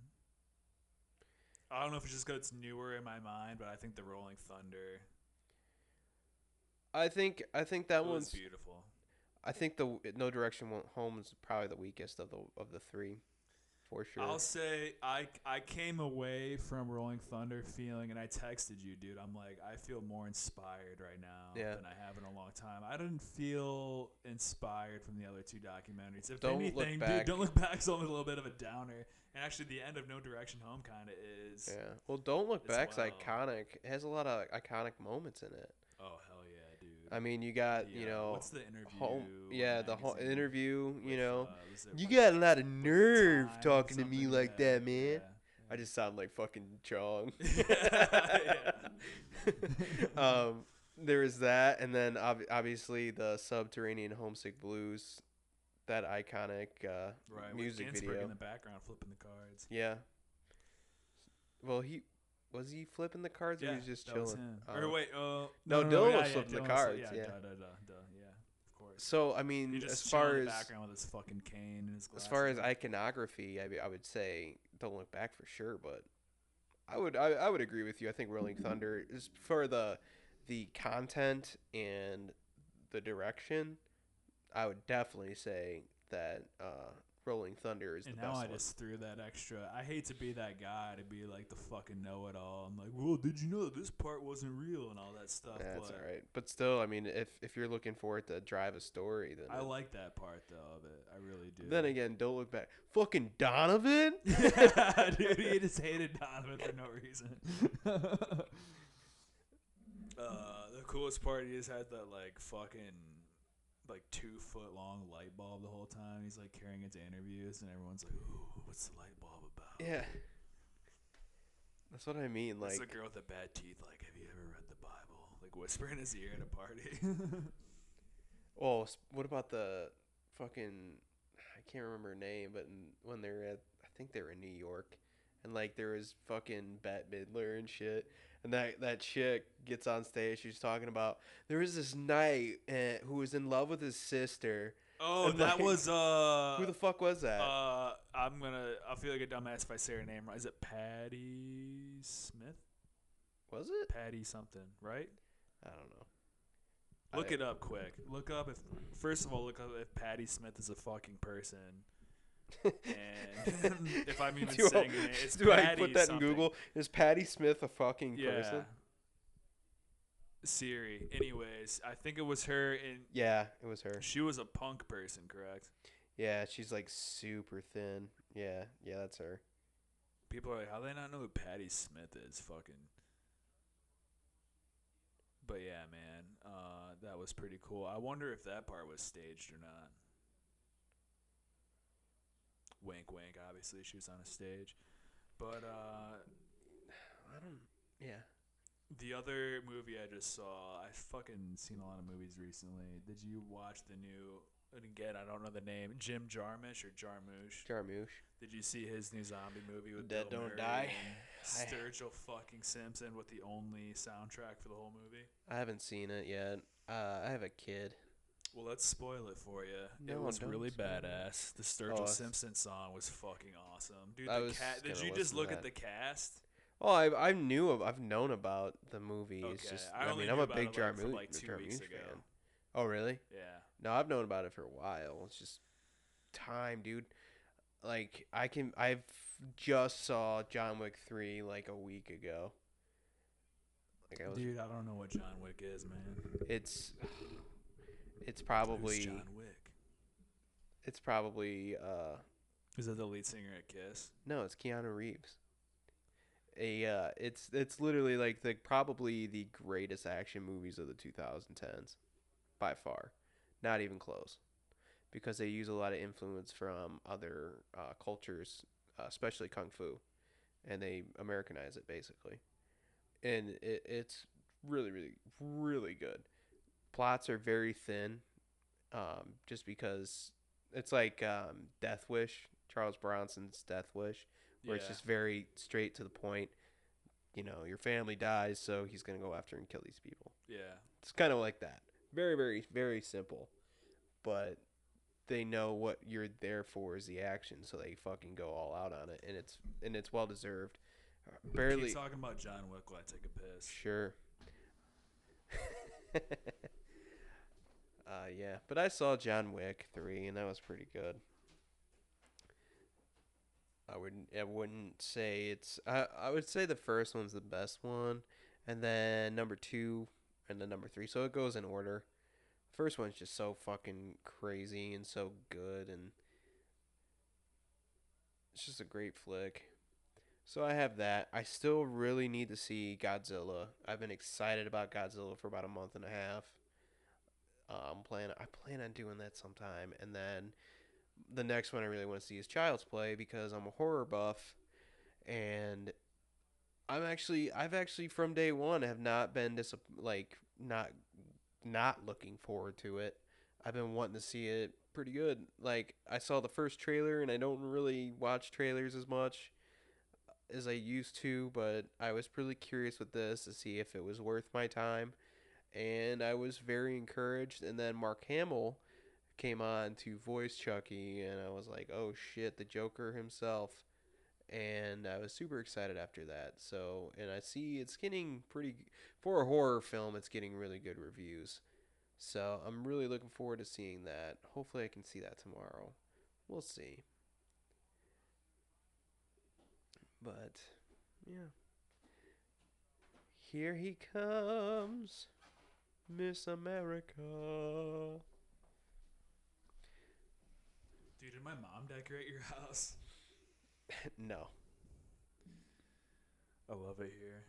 Speaker 1: I don't know if it's just because it's newer in my mind, but I think the Rolling Thunder
Speaker 2: I think I think that one's.
Speaker 1: beautiful.
Speaker 2: I think the No Direction Home is probably the weakest of the of the three, for sure.
Speaker 1: I'll say I I came away from Rolling Thunder feeling, and I texted you, dude. I'm like, I feel more inspired right now
Speaker 2: Yeah.
Speaker 1: than I have in a long time. I didn't feel inspired from the other two documentaries. If
Speaker 2: Don't Look
Speaker 1: anything,
Speaker 2: Back-
Speaker 1: dude, don't look back is only a little bit of a downer. And actually, the end of No Direction Home kind of is.
Speaker 2: yeah. Well, Don't Look Back's
Speaker 1: well.
Speaker 2: iconic. It has a lot of iconic moments in it.
Speaker 1: Oh hell yeah, dude.
Speaker 2: I mean, you got
Speaker 1: The,
Speaker 2: you know
Speaker 1: what's the interview?
Speaker 2: home. Yeah, the whole interview. You know,
Speaker 1: uh,
Speaker 2: you got a lot of nerve talking to me like
Speaker 1: Yeah,
Speaker 2: that, man.
Speaker 1: yeah,
Speaker 2: I just sound like fucking Chong. Um, there is that, and then ob- obviously the subterranean homesick blues, that iconic uh,
Speaker 1: right,
Speaker 2: music
Speaker 1: with
Speaker 2: video.
Speaker 1: in the background flipping the cards.
Speaker 2: Yeah. Well, he was he flipping the cards or he was just
Speaker 1: that was
Speaker 2: chilling.
Speaker 1: him.
Speaker 2: Oh.
Speaker 1: or wait, uh,
Speaker 2: No, Dylan was flipping the
Speaker 1: Dylan
Speaker 2: cards,
Speaker 1: Yeah,
Speaker 2: yeah.
Speaker 1: duh, duh, duh, duh, yeah, of course.
Speaker 2: So I mean,
Speaker 1: just
Speaker 2: as far
Speaker 1: in
Speaker 2: as
Speaker 1: background with his fucking cane and his
Speaker 2: as far as iconography, I, I would say don't look back for sure, but I would I, I would agree with you. I think Rolling Thunder is for the the content and the direction. I would definitely say that uh, Rolling Thunder is
Speaker 1: and
Speaker 2: the
Speaker 1: now
Speaker 2: best
Speaker 1: I
Speaker 2: one.
Speaker 1: just threw that extra. I hate to be that guy to be like the fucking know-it-all. I'm like, well, did you know this part wasn't real and all that stuff?
Speaker 2: That's
Speaker 1: but
Speaker 2: all right, but still, I mean, if if you're looking for it to drive a story, then
Speaker 1: I
Speaker 2: it-
Speaker 1: like that part though of it. I really do.
Speaker 2: Then again, don't look back. Fucking Donovan.
Speaker 1: yeah, dude, he just hated Donovan for no reason. uh, the coolest part, he just had that like fucking like two foot long light bulb the whole time. He's like carrying it to interviews, and everyone's like, "Ooh, what's the light bulb about?"
Speaker 2: Yeah. That's what I mean.
Speaker 1: Like, the girl with the bad teeth. Like, have you ever read the Bible? Like, whisper in his ear at a party.
Speaker 2: oh, s- what about the fucking? I can't remember her name, but when they were at, I think they were in New York, and like there was fucking Bette Midler and shit, and that that chick gets on stage. She's talking about there was this knight uh, who was in love with his sister.
Speaker 1: oh,
Speaker 2: And,
Speaker 1: that
Speaker 2: like,
Speaker 1: was uh.
Speaker 2: who the fuck was that?
Speaker 1: Uh, I'm gonna. I feel like a dumbass if I say her name right. Is it Patti Smith?
Speaker 2: was it?
Speaker 1: Patti something, right?
Speaker 2: I don't know.
Speaker 1: Look
Speaker 2: I-
Speaker 1: it up quick. Look up if first of all, look up if Patti Smith is a fucking person, and if I'm even
Speaker 2: do
Speaker 1: saying
Speaker 2: I,
Speaker 1: it,
Speaker 2: do I put that
Speaker 1: something.
Speaker 2: in Google? Is Patti Smith a fucking
Speaker 1: Yeah.
Speaker 2: person?
Speaker 1: Siri. Anyways, I think it was her, and
Speaker 2: Yeah, it was her.
Speaker 1: she was a punk person, correct?
Speaker 2: Yeah, she's like super thin. Yeah, yeah, that's her.
Speaker 1: People are like, how do they not know who Patti Smith is? Fucking. But yeah, man, uh, that was pretty cool. I wonder if that part was staged or not. Wink, wink. Obviously, she was on a stage. But uh,
Speaker 2: I don't. Yeah.
Speaker 1: the other movie I just saw, I fucking seen a lot of movies recently. Did you watch the new? And again, I don't know the name. Jim Jarmusch or Jarmusch.
Speaker 2: Jarmusch.
Speaker 1: Did you see his new zombie movie with
Speaker 2: Dead
Speaker 1: Bill
Speaker 2: Don't
Speaker 1: Murray
Speaker 2: Die?
Speaker 1: Sturgill fucking Simpson with the only soundtrack for the whole movie?
Speaker 2: I haven't seen it yet. Uh, I have a kid.
Speaker 1: Well, let's spoil it for you. it was
Speaker 2: don't
Speaker 1: really
Speaker 2: spoil it.
Speaker 1: badass. The
Speaker 2: Oh,
Speaker 1: Sturgill
Speaker 2: it's-
Speaker 1: Simpson song was fucking awesome, dude.
Speaker 2: I
Speaker 1: The
Speaker 2: was
Speaker 1: cat. Did
Speaker 2: gonna
Speaker 1: you just
Speaker 2: listen to
Speaker 1: look at
Speaker 2: that.
Speaker 1: the cast?
Speaker 2: Oh, I I knew of, I've known about the movie. It's
Speaker 1: Okay,
Speaker 2: just
Speaker 1: I
Speaker 2: I,
Speaker 1: only
Speaker 2: mean I'm
Speaker 1: knew
Speaker 2: a
Speaker 1: about
Speaker 2: big
Speaker 1: it, like, from, like, two
Speaker 2: Jarmusch
Speaker 1: weeks ago.
Speaker 2: fan. Oh really?
Speaker 1: Yeah.
Speaker 2: No, I've known about it for a while. It's just time, dude. Like I can I've just saw John Wick 3 like a week ago. Like I was
Speaker 1: Dude, I don't know what John Wick is, man.
Speaker 2: it's it's probably
Speaker 1: John Wick?
Speaker 2: it's probably uh
Speaker 1: Is that the lead singer at Kiss?
Speaker 2: no, it's Keanu Reeves. A uh it's it's literally like the probably the greatest action movies of the 2010s by far. Not even close. Because they use a lot of influence from other uh, cultures uh, especially kung fu, and they Americanize it basically, and it, it's really, really, really good. Plots are very thin, um, just because it's like um, Death Wish, Charles Bronson's Death Wish, where it's just very straight to the point. You know, your family dies, so he's gonna go after and kill these people.
Speaker 1: Yeah.
Speaker 2: It's kind of like that. Very, very, very simple, but they know what you're there for is the action, so they fucking go all out on it, and it's and it's well deserved. Barely,
Speaker 1: talking about John Wick while I take a piss.
Speaker 2: sure. uh, yeah, but I saw John Wick three, and that was pretty good. I wouldn't. I wouldn't say it's. I I would say the first one's the best one, and then number two, and then number three. So it goes in order. First one's just so fucking crazy and so good, and it's just a great flick. So I have that. I still really need to see Godzilla. I've been excited about Godzilla for about a month and a half. I'm plan. I plan on doing that sometime, and then the next one I really want to see is Child's Play because I'm a horror buff, and I'm actually I've actually from day one have not been dis- like not not looking forward to it. I've been wanting to see it pretty good. Like I saw the first trailer, and I don't really watch trailers as much as I used to, but I was pretty curious with this to see if it was worth my time, and I was very encouraged. And then Mark Hamill came on to voice Chucky, and I was like, oh shit, the Joker himself. And I was super excited after that. So, and I see it's getting pretty, for a horror film, it's getting really good reviews. So, I'm really looking forward to seeing that. Hopefully, I can see that tomorrow. We'll see. But, yeah. Here he comes, Miss America.
Speaker 1: Dude, did my mom decorate your house?
Speaker 2: no.
Speaker 1: I love it here.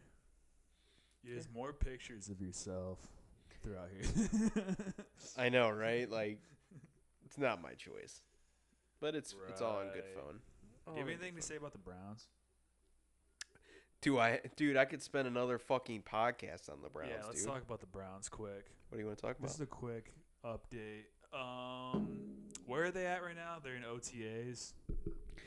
Speaker 1: There's more pictures of yourself throughout here.
Speaker 2: I know, right? Like, it's not my choice. But it's it's all in good
Speaker 1: Right.
Speaker 2: fun.
Speaker 1: Do you have anything to say about the Browns?
Speaker 2: Do I, dude? I could spend another fucking podcast on the Browns,
Speaker 1: yeah, let's
Speaker 2: dude.
Speaker 1: talk about the Browns quick.
Speaker 2: What do you want to talk about?
Speaker 1: This is a quick update. Um, where are they at right now? They're in OTAs.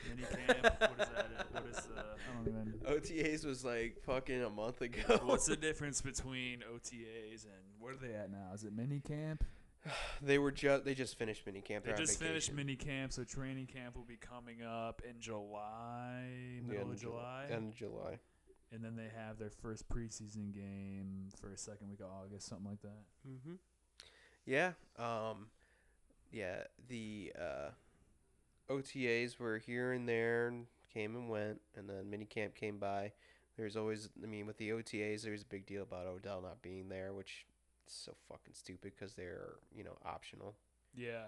Speaker 1: Mini camp. what is that? What is the? I don't even.
Speaker 2: OTAs was like fucking a month ago.
Speaker 1: What's the difference between OTAs and where are they at now? Is it mini camp?
Speaker 2: they were just they just finished mini camp.
Speaker 1: They just finished mini camp, so training camp will be coming up in July, middle
Speaker 2: end
Speaker 1: of July,
Speaker 2: End of July.
Speaker 1: And then they have their first preseason game for a second week of August, something like that.
Speaker 2: Mm-hmm. Yeah. Um. Yeah. The uh, OTAs were here and there, and came and went, and then minicamp came by. There's always, I mean, with the OTAs, there's a big deal about Odell not being there, which is so fucking stupid because they're, you know, optional.
Speaker 1: Yeah.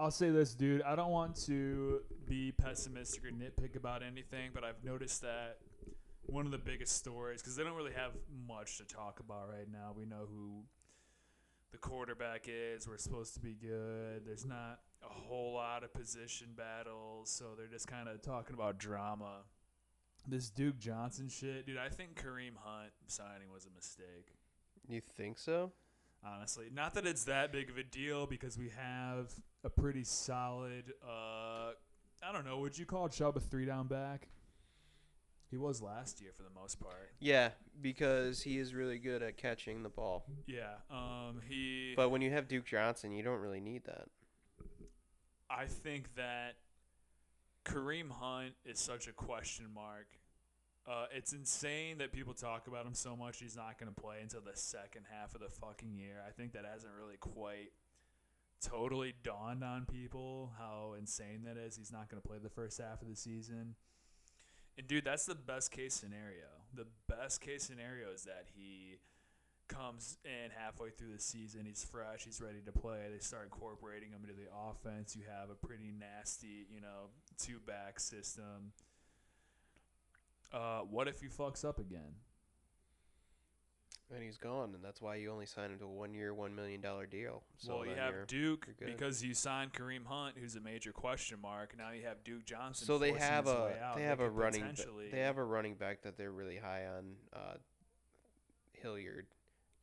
Speaker 1: I'll say this, dude. I don't want to be pessimistic or nitpick about anything, but I've noticed that one of the biggest stories, because they don't really have much to talk about right now. We know who the quarterback is. We're supposed to be good. There's not a whole lot of position battles, so they're just kind of talking about drama. This Duke Johnson shit, dude. I think Kareem Hunt signing was a mistake
Speaker 2: You think so?
Speaker 1: honestly. Not that it's that big of a deal because we have a pretty solid. Uh, I don't know. Would you call Chubb a three down back? He was last year for the most part.
Speaker 2: Yeah, because he is really good at catching the ball.
Speaker 1: Yeah. Um. He.
Speaker 2: But when you have Duke Johnson, you don't really need that.
Speaker 1: I think that Kareem Hunt is such a question mark. Uh, it's insane that people talk about him so much. He's not going to play until the second half of the fucking year. I think that hasn't really quite totally dawned on people how insane that is. He's not going to play the first half of the season. And dude, that's the best case scenario. The best case scenario is that he comes in halfway through the season. He's fresh. He's ready to play. They start incorporating him into the offense. You have a pretty nasty, you know, two back system. Uh, what if he fucks up again?
Speaker 2: And he's gone, and that's why you only signed him to a one-year, one million dollar deal. So
Speaker 1: well, you have Duke because you signed Kareem Hunt, who's a major question mark. Now you have Duke Johnson.
Speaker 2: so they have a they have a running ba- they have a running back that they're really high on. Uh, Hilliard,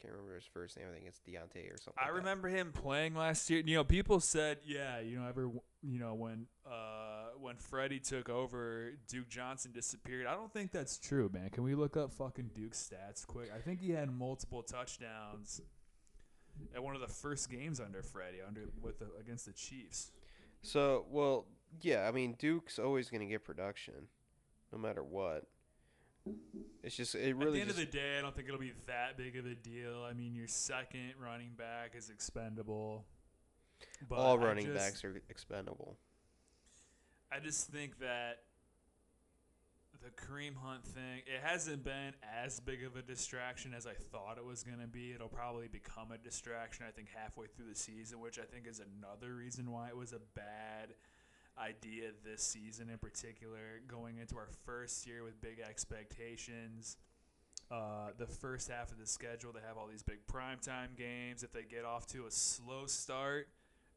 Speaker 2: can't remember his first name. I think it's Deontay or something.
Speaker 1: I
Speaker 2: like that.
Speaker 1: remember him playing last year. You know, people said, yeah, you know, ever, you know, when uh when Freddie took over, Duke Johnson disappeared. I don't think that's true, man. Can we look up fucking Duke's stats quick? I think he had multiple touchdowns at one of the first games under Freddie, under with the, against the Chiefs.
Speaker 2: So, well, yeah, I mean, Duke's always going to get production, no matter what. It's just it really.
Speaker 1: At the end of the day, I don't think it'll be that big of a deal. I mean, your second running back is expendable. But
Speaker 2: all running
Speaker 1: just-
Speaker 2: backs are expendable.
Speaker 1: I just think that the Kareem Hunt thing, it hasn't been as big of a distraction as I thought it was going to be. It'll probably become a distraction, I think, halfway through the season, which I think is another reason why it was a bad idea this season in particular, going into our first year with big expectations. Uh, the first half of the schedule, they have all these big primetime games. If they get off to a slow start,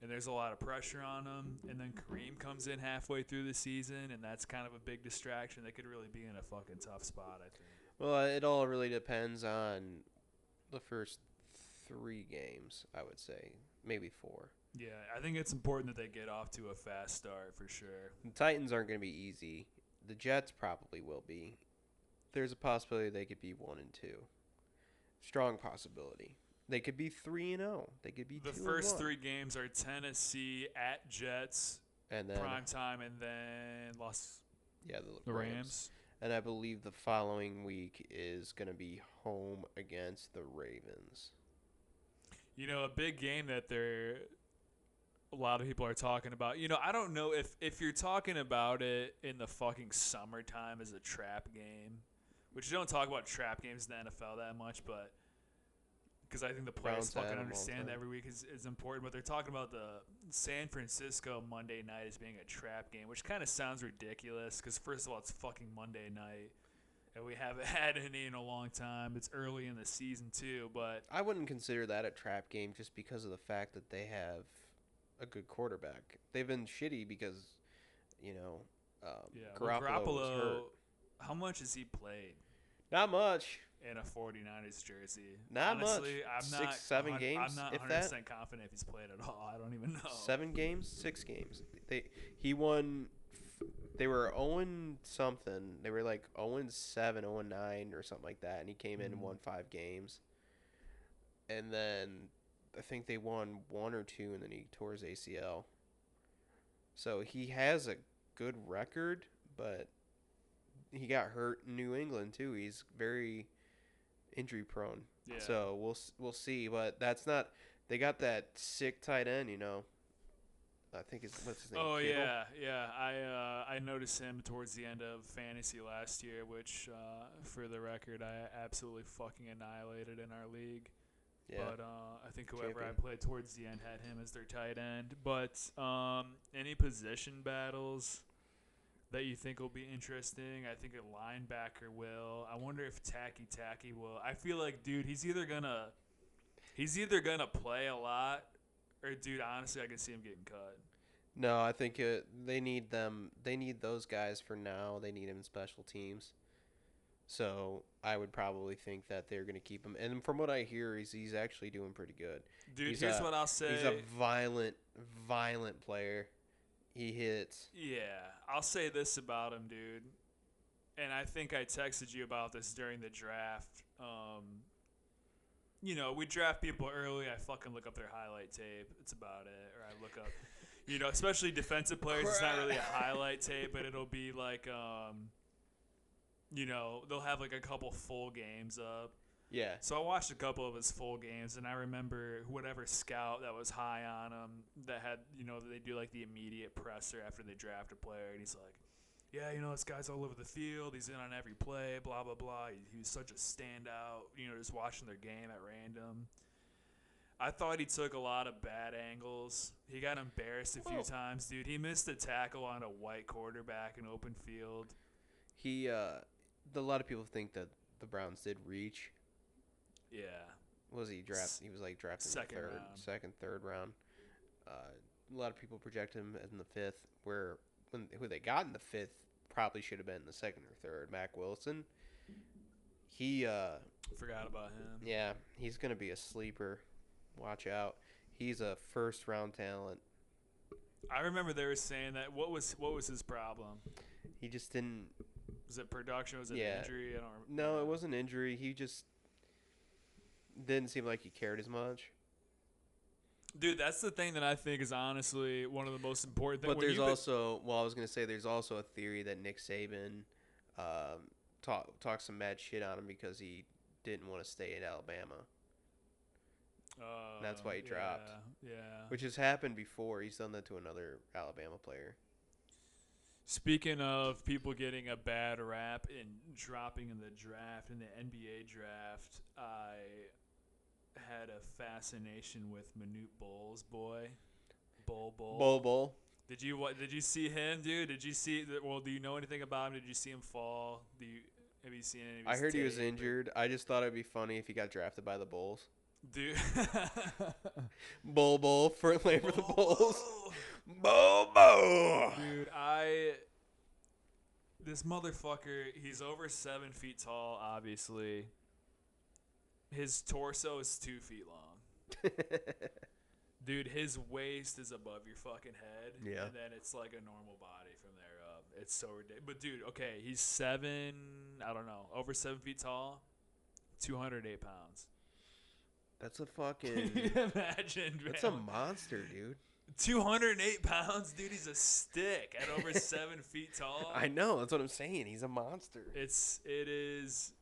Speaker 1: and there's a lot of pressure on them. And then Kareem comes in halfway through the season, and that's kind of a big distraction. They could really be in a fucking tough spot, I think.
Speaker 2: Well, uh, it all really depends on the first three games. I would say maybe four.
Speaker 1: Yeah, I think it's important that they get off to a fast start for sure.
Speaker 2: The Titans aren't going to be easy. The Jets probably will be. There's a possibility they could be one and two. Strong possibility. They could be three and zero. They could be
Speaker 1: The
Speaker 2: two
Speaker 1: first three games are Tennessee at Jets,
Speaker 2: and then
Speaker 1: prime time, and then Los
Speaker 2: yeah the,
Speaker 1: the
Speaker 2: Rams.
Speaker 1: Rams.
Speaker 2: And I believe the following week is going to be home against the Ravens.
Speaker 1: You know, a big game that they're a lot of people are talking about. You know, I don't know if if you're talking about it in the fucking summertime as a trap game, which you don't talk about trap games in the NFL that much, but because I think the players fucking
Speaker 2: 'em all the
Speaker 1: understand that every week is, is important. But they're talking about the San Francisco Monday night as being a trap game, which kind of sounds ridiculous. Because first of all, it's fucking Monday night, and we haven't had any in a long time. It's early in the season too, but
Speaker 2: I wouldn't consider that a trap game just because of the fact that they have a good quarterback. They've been shitty because, you know, um,
Speaker 1: Yeah, well,
Speaker 2: Garoppolo, hurt.
Speaker 1: how much has he played
Speaker 2: Not much.
Speaker 1: In a 49ers jersey?
Speaker 2: Not much.
Speaker 1: I'm
Speaker 2: Six,
Speaker 1: not
Speaker 2: seven
Speaker 1: hun-
Speaker 2: games,
Speaker 1: I'm not 100% confident if he's played at all. I don't even know.
Speaker 2: Seven games, six games. They he won. They were Owen something. They were like Owen seven, Owen nine, or something like that. And he came in and
Speaker 1: Mhm.
Speaker 2: won five games. And then I think they won one or two, and then he tore his ACL. So he has a good record, but he got hurt in New England too. He's very injury prone.
Speaker 1: Yeah.
Speaker 2: So we'll we'll see, but that's not. They got that sick tight end, you know. I think it's what's his name.
Speaker 1: Oh
Speaker 2: Kittle?
Speaker 1: yeah, yeah. I uh, I noticed him towards the end of fantasy last year, which, uh, for the record, I absolutely fucking annihilated in our league.
Speaker 2: yeah.
Speaker 1: But uh, I think whoever I played towards the end had him as their tight end. But um, any position battles that you think will be interesting? I think a linebacker will. I wonder if Takitaki will. I feel like, dude, he's either gonna he's either gonna play a lot, or dude, honestly, I can see him getting cut.
Speaker 2: No, I think it, they need them. They need those guys for now. They need him in special teams. So I would probably think that they're going to keep him. And from what I hear, he's he's actually doing pretty good.
Speaker 1: Dude,
Speaker 2: He's
Speaker 1: here's
Speaker 2: a-
Speaker 1: what I'll say.
Speaker 2: He's a violent, violent player. He hits.
Speaker 1: Yeah, I'll say this about him, dude. And I think I texted you about this during the draft. Um, you know, we draft people early. I fucking look up their highlight tape. It's about it. Or I look up, you know, especially defensive players. It's not really a highlight tape, but it'll be like, um, you know, they'll have like a couple full games up.
Speaker 2: Yeah.
Speaker 1: So I watched a couple of his full games, and I remember whatever scout that was high on him that had, you know, they do like the immediate presser after they draft a player, and he's like, "Yeah, you know, this guy's all over the field. He's in on every play. Blah blah blah. He, he was such a standout. You know, just watching their game at random." I thought he took a lot of bad angles. He got embarrassed a few
Speaker 2: Whoa.
Speaker 1: times, dude. He missed a tackle on a white quarterback in open field.
Speaker 2: He. Uh, a lot of people think that the Browns did reach.
Speaker 1: Yeah.
Speaker 2: Was he draft? He was like drafted in
Speaker 1: second
Speaker 2: the third,
Speaker 1: round.
Speaker 2: second, third round. Uh, a lot of people project him in the fifth, where when who they got in the fifth probably should have been the second or third. Mack Wilson. He, uh,
Speaker 1: Forgot about him.
Speaker 2: yeah, he's gonna be a sleeper. Watch out. He's a first round talent.
Speaker 1: I remember they were saying that. What was what was his problem?
Speaker 2: He just didn't.
Speaker 1: Was it production? Was it
Speaker 2: Yeah.
Speaker 1: injury? I don't remember.
Speaker 2: No, it wasn't injury. He just didn't seem like he cared as much.
Speaker 1: Dude, that's the thing that I think is honestly one of the most important things.
Speaker 2: But there's also, well, I was gonna say there's also a theory that Nick Saban um, talk talked some mad shit on him because he didn't want to stay in Alabama, that's why he dropped.
Speaker 1: Yeah. yeah.
Speaker 2: which has happened before. He's done that to another Alabama player.
Speaker 1: Speaking of people getting a bad rap and dropping in the draft, in the NBA draft, I had a fascination with Manute Bol's, boy. Bol Bol.
Speaker 2: Bol Bol.
Speaker 1: Did you what? Did you see him, dude? Did you see? Well, do you know anything about him? Did you see him fall? Do you have you seen any? Of
Speaker 2: I heard he was injured. I just thought it'd be funny if he got drafted by the Bulls.
Speaker 1: dude.
Speaker 2: Bol Bol for play for the Bulls. Bol Bol.
Speaker 1: dude, I. This motherfucker, he's over seven feet tall. Obviously, his torso is two feet long. Dude, his waist is above your fucking head.
Speaker 2: Yeah.
Speaker 1: And then it's like a normal body from there up. It's so ridiculous. But dude, okay, he's seven. I don't know, over seven feet tall, two hundred eight pounds.
Speaker 2: That's a fucking.
Speaker 1: imagine, man?
Speaker 2: That's a monster, dude.
Speaker 1: two hundred eight pounds, dude. He's a stick at over seven feet tall.
Speaker 2: I know. That's what I'm saying. He's a monster.
Speaker 1: It's it is.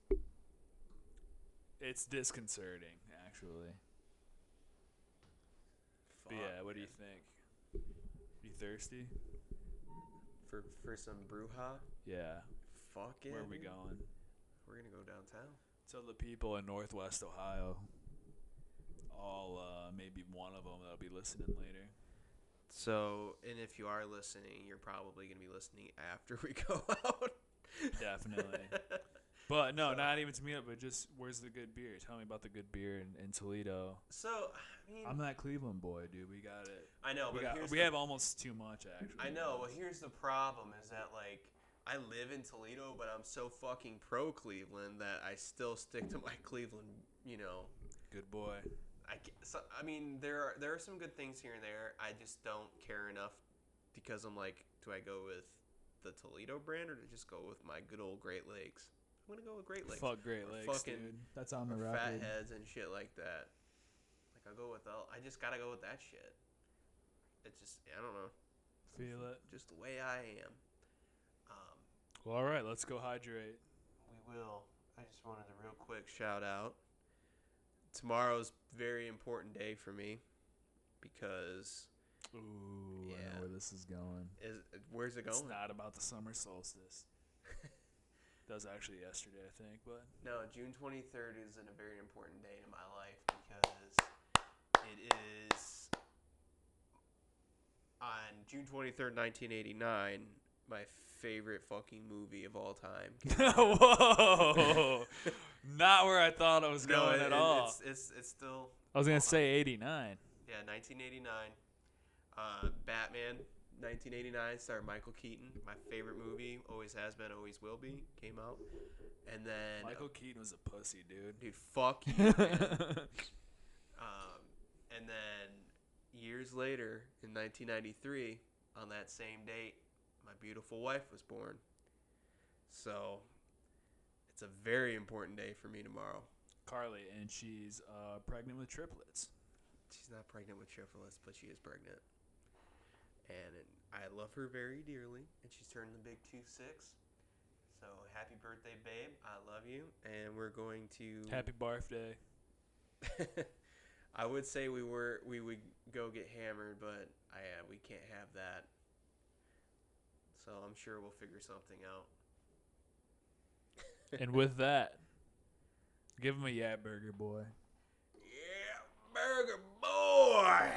Speaker 1: It's disconcerting, actually. But yeah, what do you think? You thirsty?
Speaker 2: For for some brouhaha?
Speaker 1: Yeah.
Speaker 2: Fuck it.
Speaker 1: Where are we going?
Speaker 2: We're gonna go downtown.
Speaker 1: Tell the people in Northwest Ohio. All uh, maybe one of them that'll be listening later.
Speaker 2: So, and if you are listening, you're probably gonna be listening after we go out.
Speaker 1: Definitely. But no,
Speaker 2: So-
Speaker 1: not even to me. But just where's the good beer? Tell me about the good beer in, in Toledo.
Speaker 2: So, I mean,
Speaker 1: I'm that Cleveland boy, dude. We got it.
Speaker 2: I know,
Speaker 1: we
Speaker 2: but
Speaker 1: got,
Speaker 2: here's
Speaker 1: we
Speaker 2: the-
Speaker 1: have almost too much actually.
Speaker 2: I know. Well, here's the problem: is that like I live in Toledo, but I'm so fucking pro Cleveland that I still stick to my Cleveland. You know,
Speaker 1: Good boy.
Speaker 2: I so, I mean there are there are some good things here and there. I just don't care enough because I'm like, do I go with the Toledo brand or to just go with my good old Great Lakes? I'm gonna go with Great Lakes.
Speaker 1: Fuck Great
Speaker 2: Or
Speaker 1: Lakes,
Speaker 2: fucking-
Speaker 1: dude. That's on the
Speaker 2: or
Speaker 1: record.
Speaker 2: fatheads and shit like that. Like I'll go with the, I just gotta go with that shit. It's just I don't know,
Speaker 1: Feel it.
Speaker 2: just the way I am. Um,
Speaker 1: Well, all right. Let's go hydrate.
Speaker 2: we will. I just wanted a real quick shout out. Tomorrow's a very important day for me because
Speaker 1: Ooh, I
Speaker 2: Yeah.
Speaker 1: know where this is going.
Speaker 2: is where's it going?
Speaker 1: It's not about the summer solstice. that was actually yesterday, I think. But
Speaker 2: No, June 23rd is a very important day in my life because it is on June 23rd, 1989, my favorite fucking movie of all time.
Speaker 1: whoa, not where I thought I was
Speaker 2: No,
Speaker 1: going
Speaker 2: it-
Speaker 1: at
Speaker 2: it-
Speaker 1: all.
Speaker 2: It's, it's, it's still,
Speaker 1: I was gonna say '89.
Speaker 2: yeah, 1989. Uh, Batman, 1989, starred Michael Keaton. My favorite movie, always has been, always will be, came out. And then,
Speaker 1: Michael Keaton was a pussy, dude.
Speaker 2: dude, fuck you, man. Um, and then years later, in 1993, on that same date, my beautiful wife was born. So it's a very important day for me tomorrow.
Speaker 1: Carly, and she's uh, pregnant with triplets.
Speaker 2: She's not pregnant with triplets, but she is pregnant. And I love her very dearly, and she's turning the big 2 6. So happy birthday, babe. I love you. And we're going to.
Speaker 1: Happy birthday.
Speaker 2: I would say we were we would go get hammered, but I uh, we can't have that. So I'm sure we'll figure something out.
Speaker 1: and with that, give him a yeah burger, boy.
Speaker 2: Yeah, burger boy.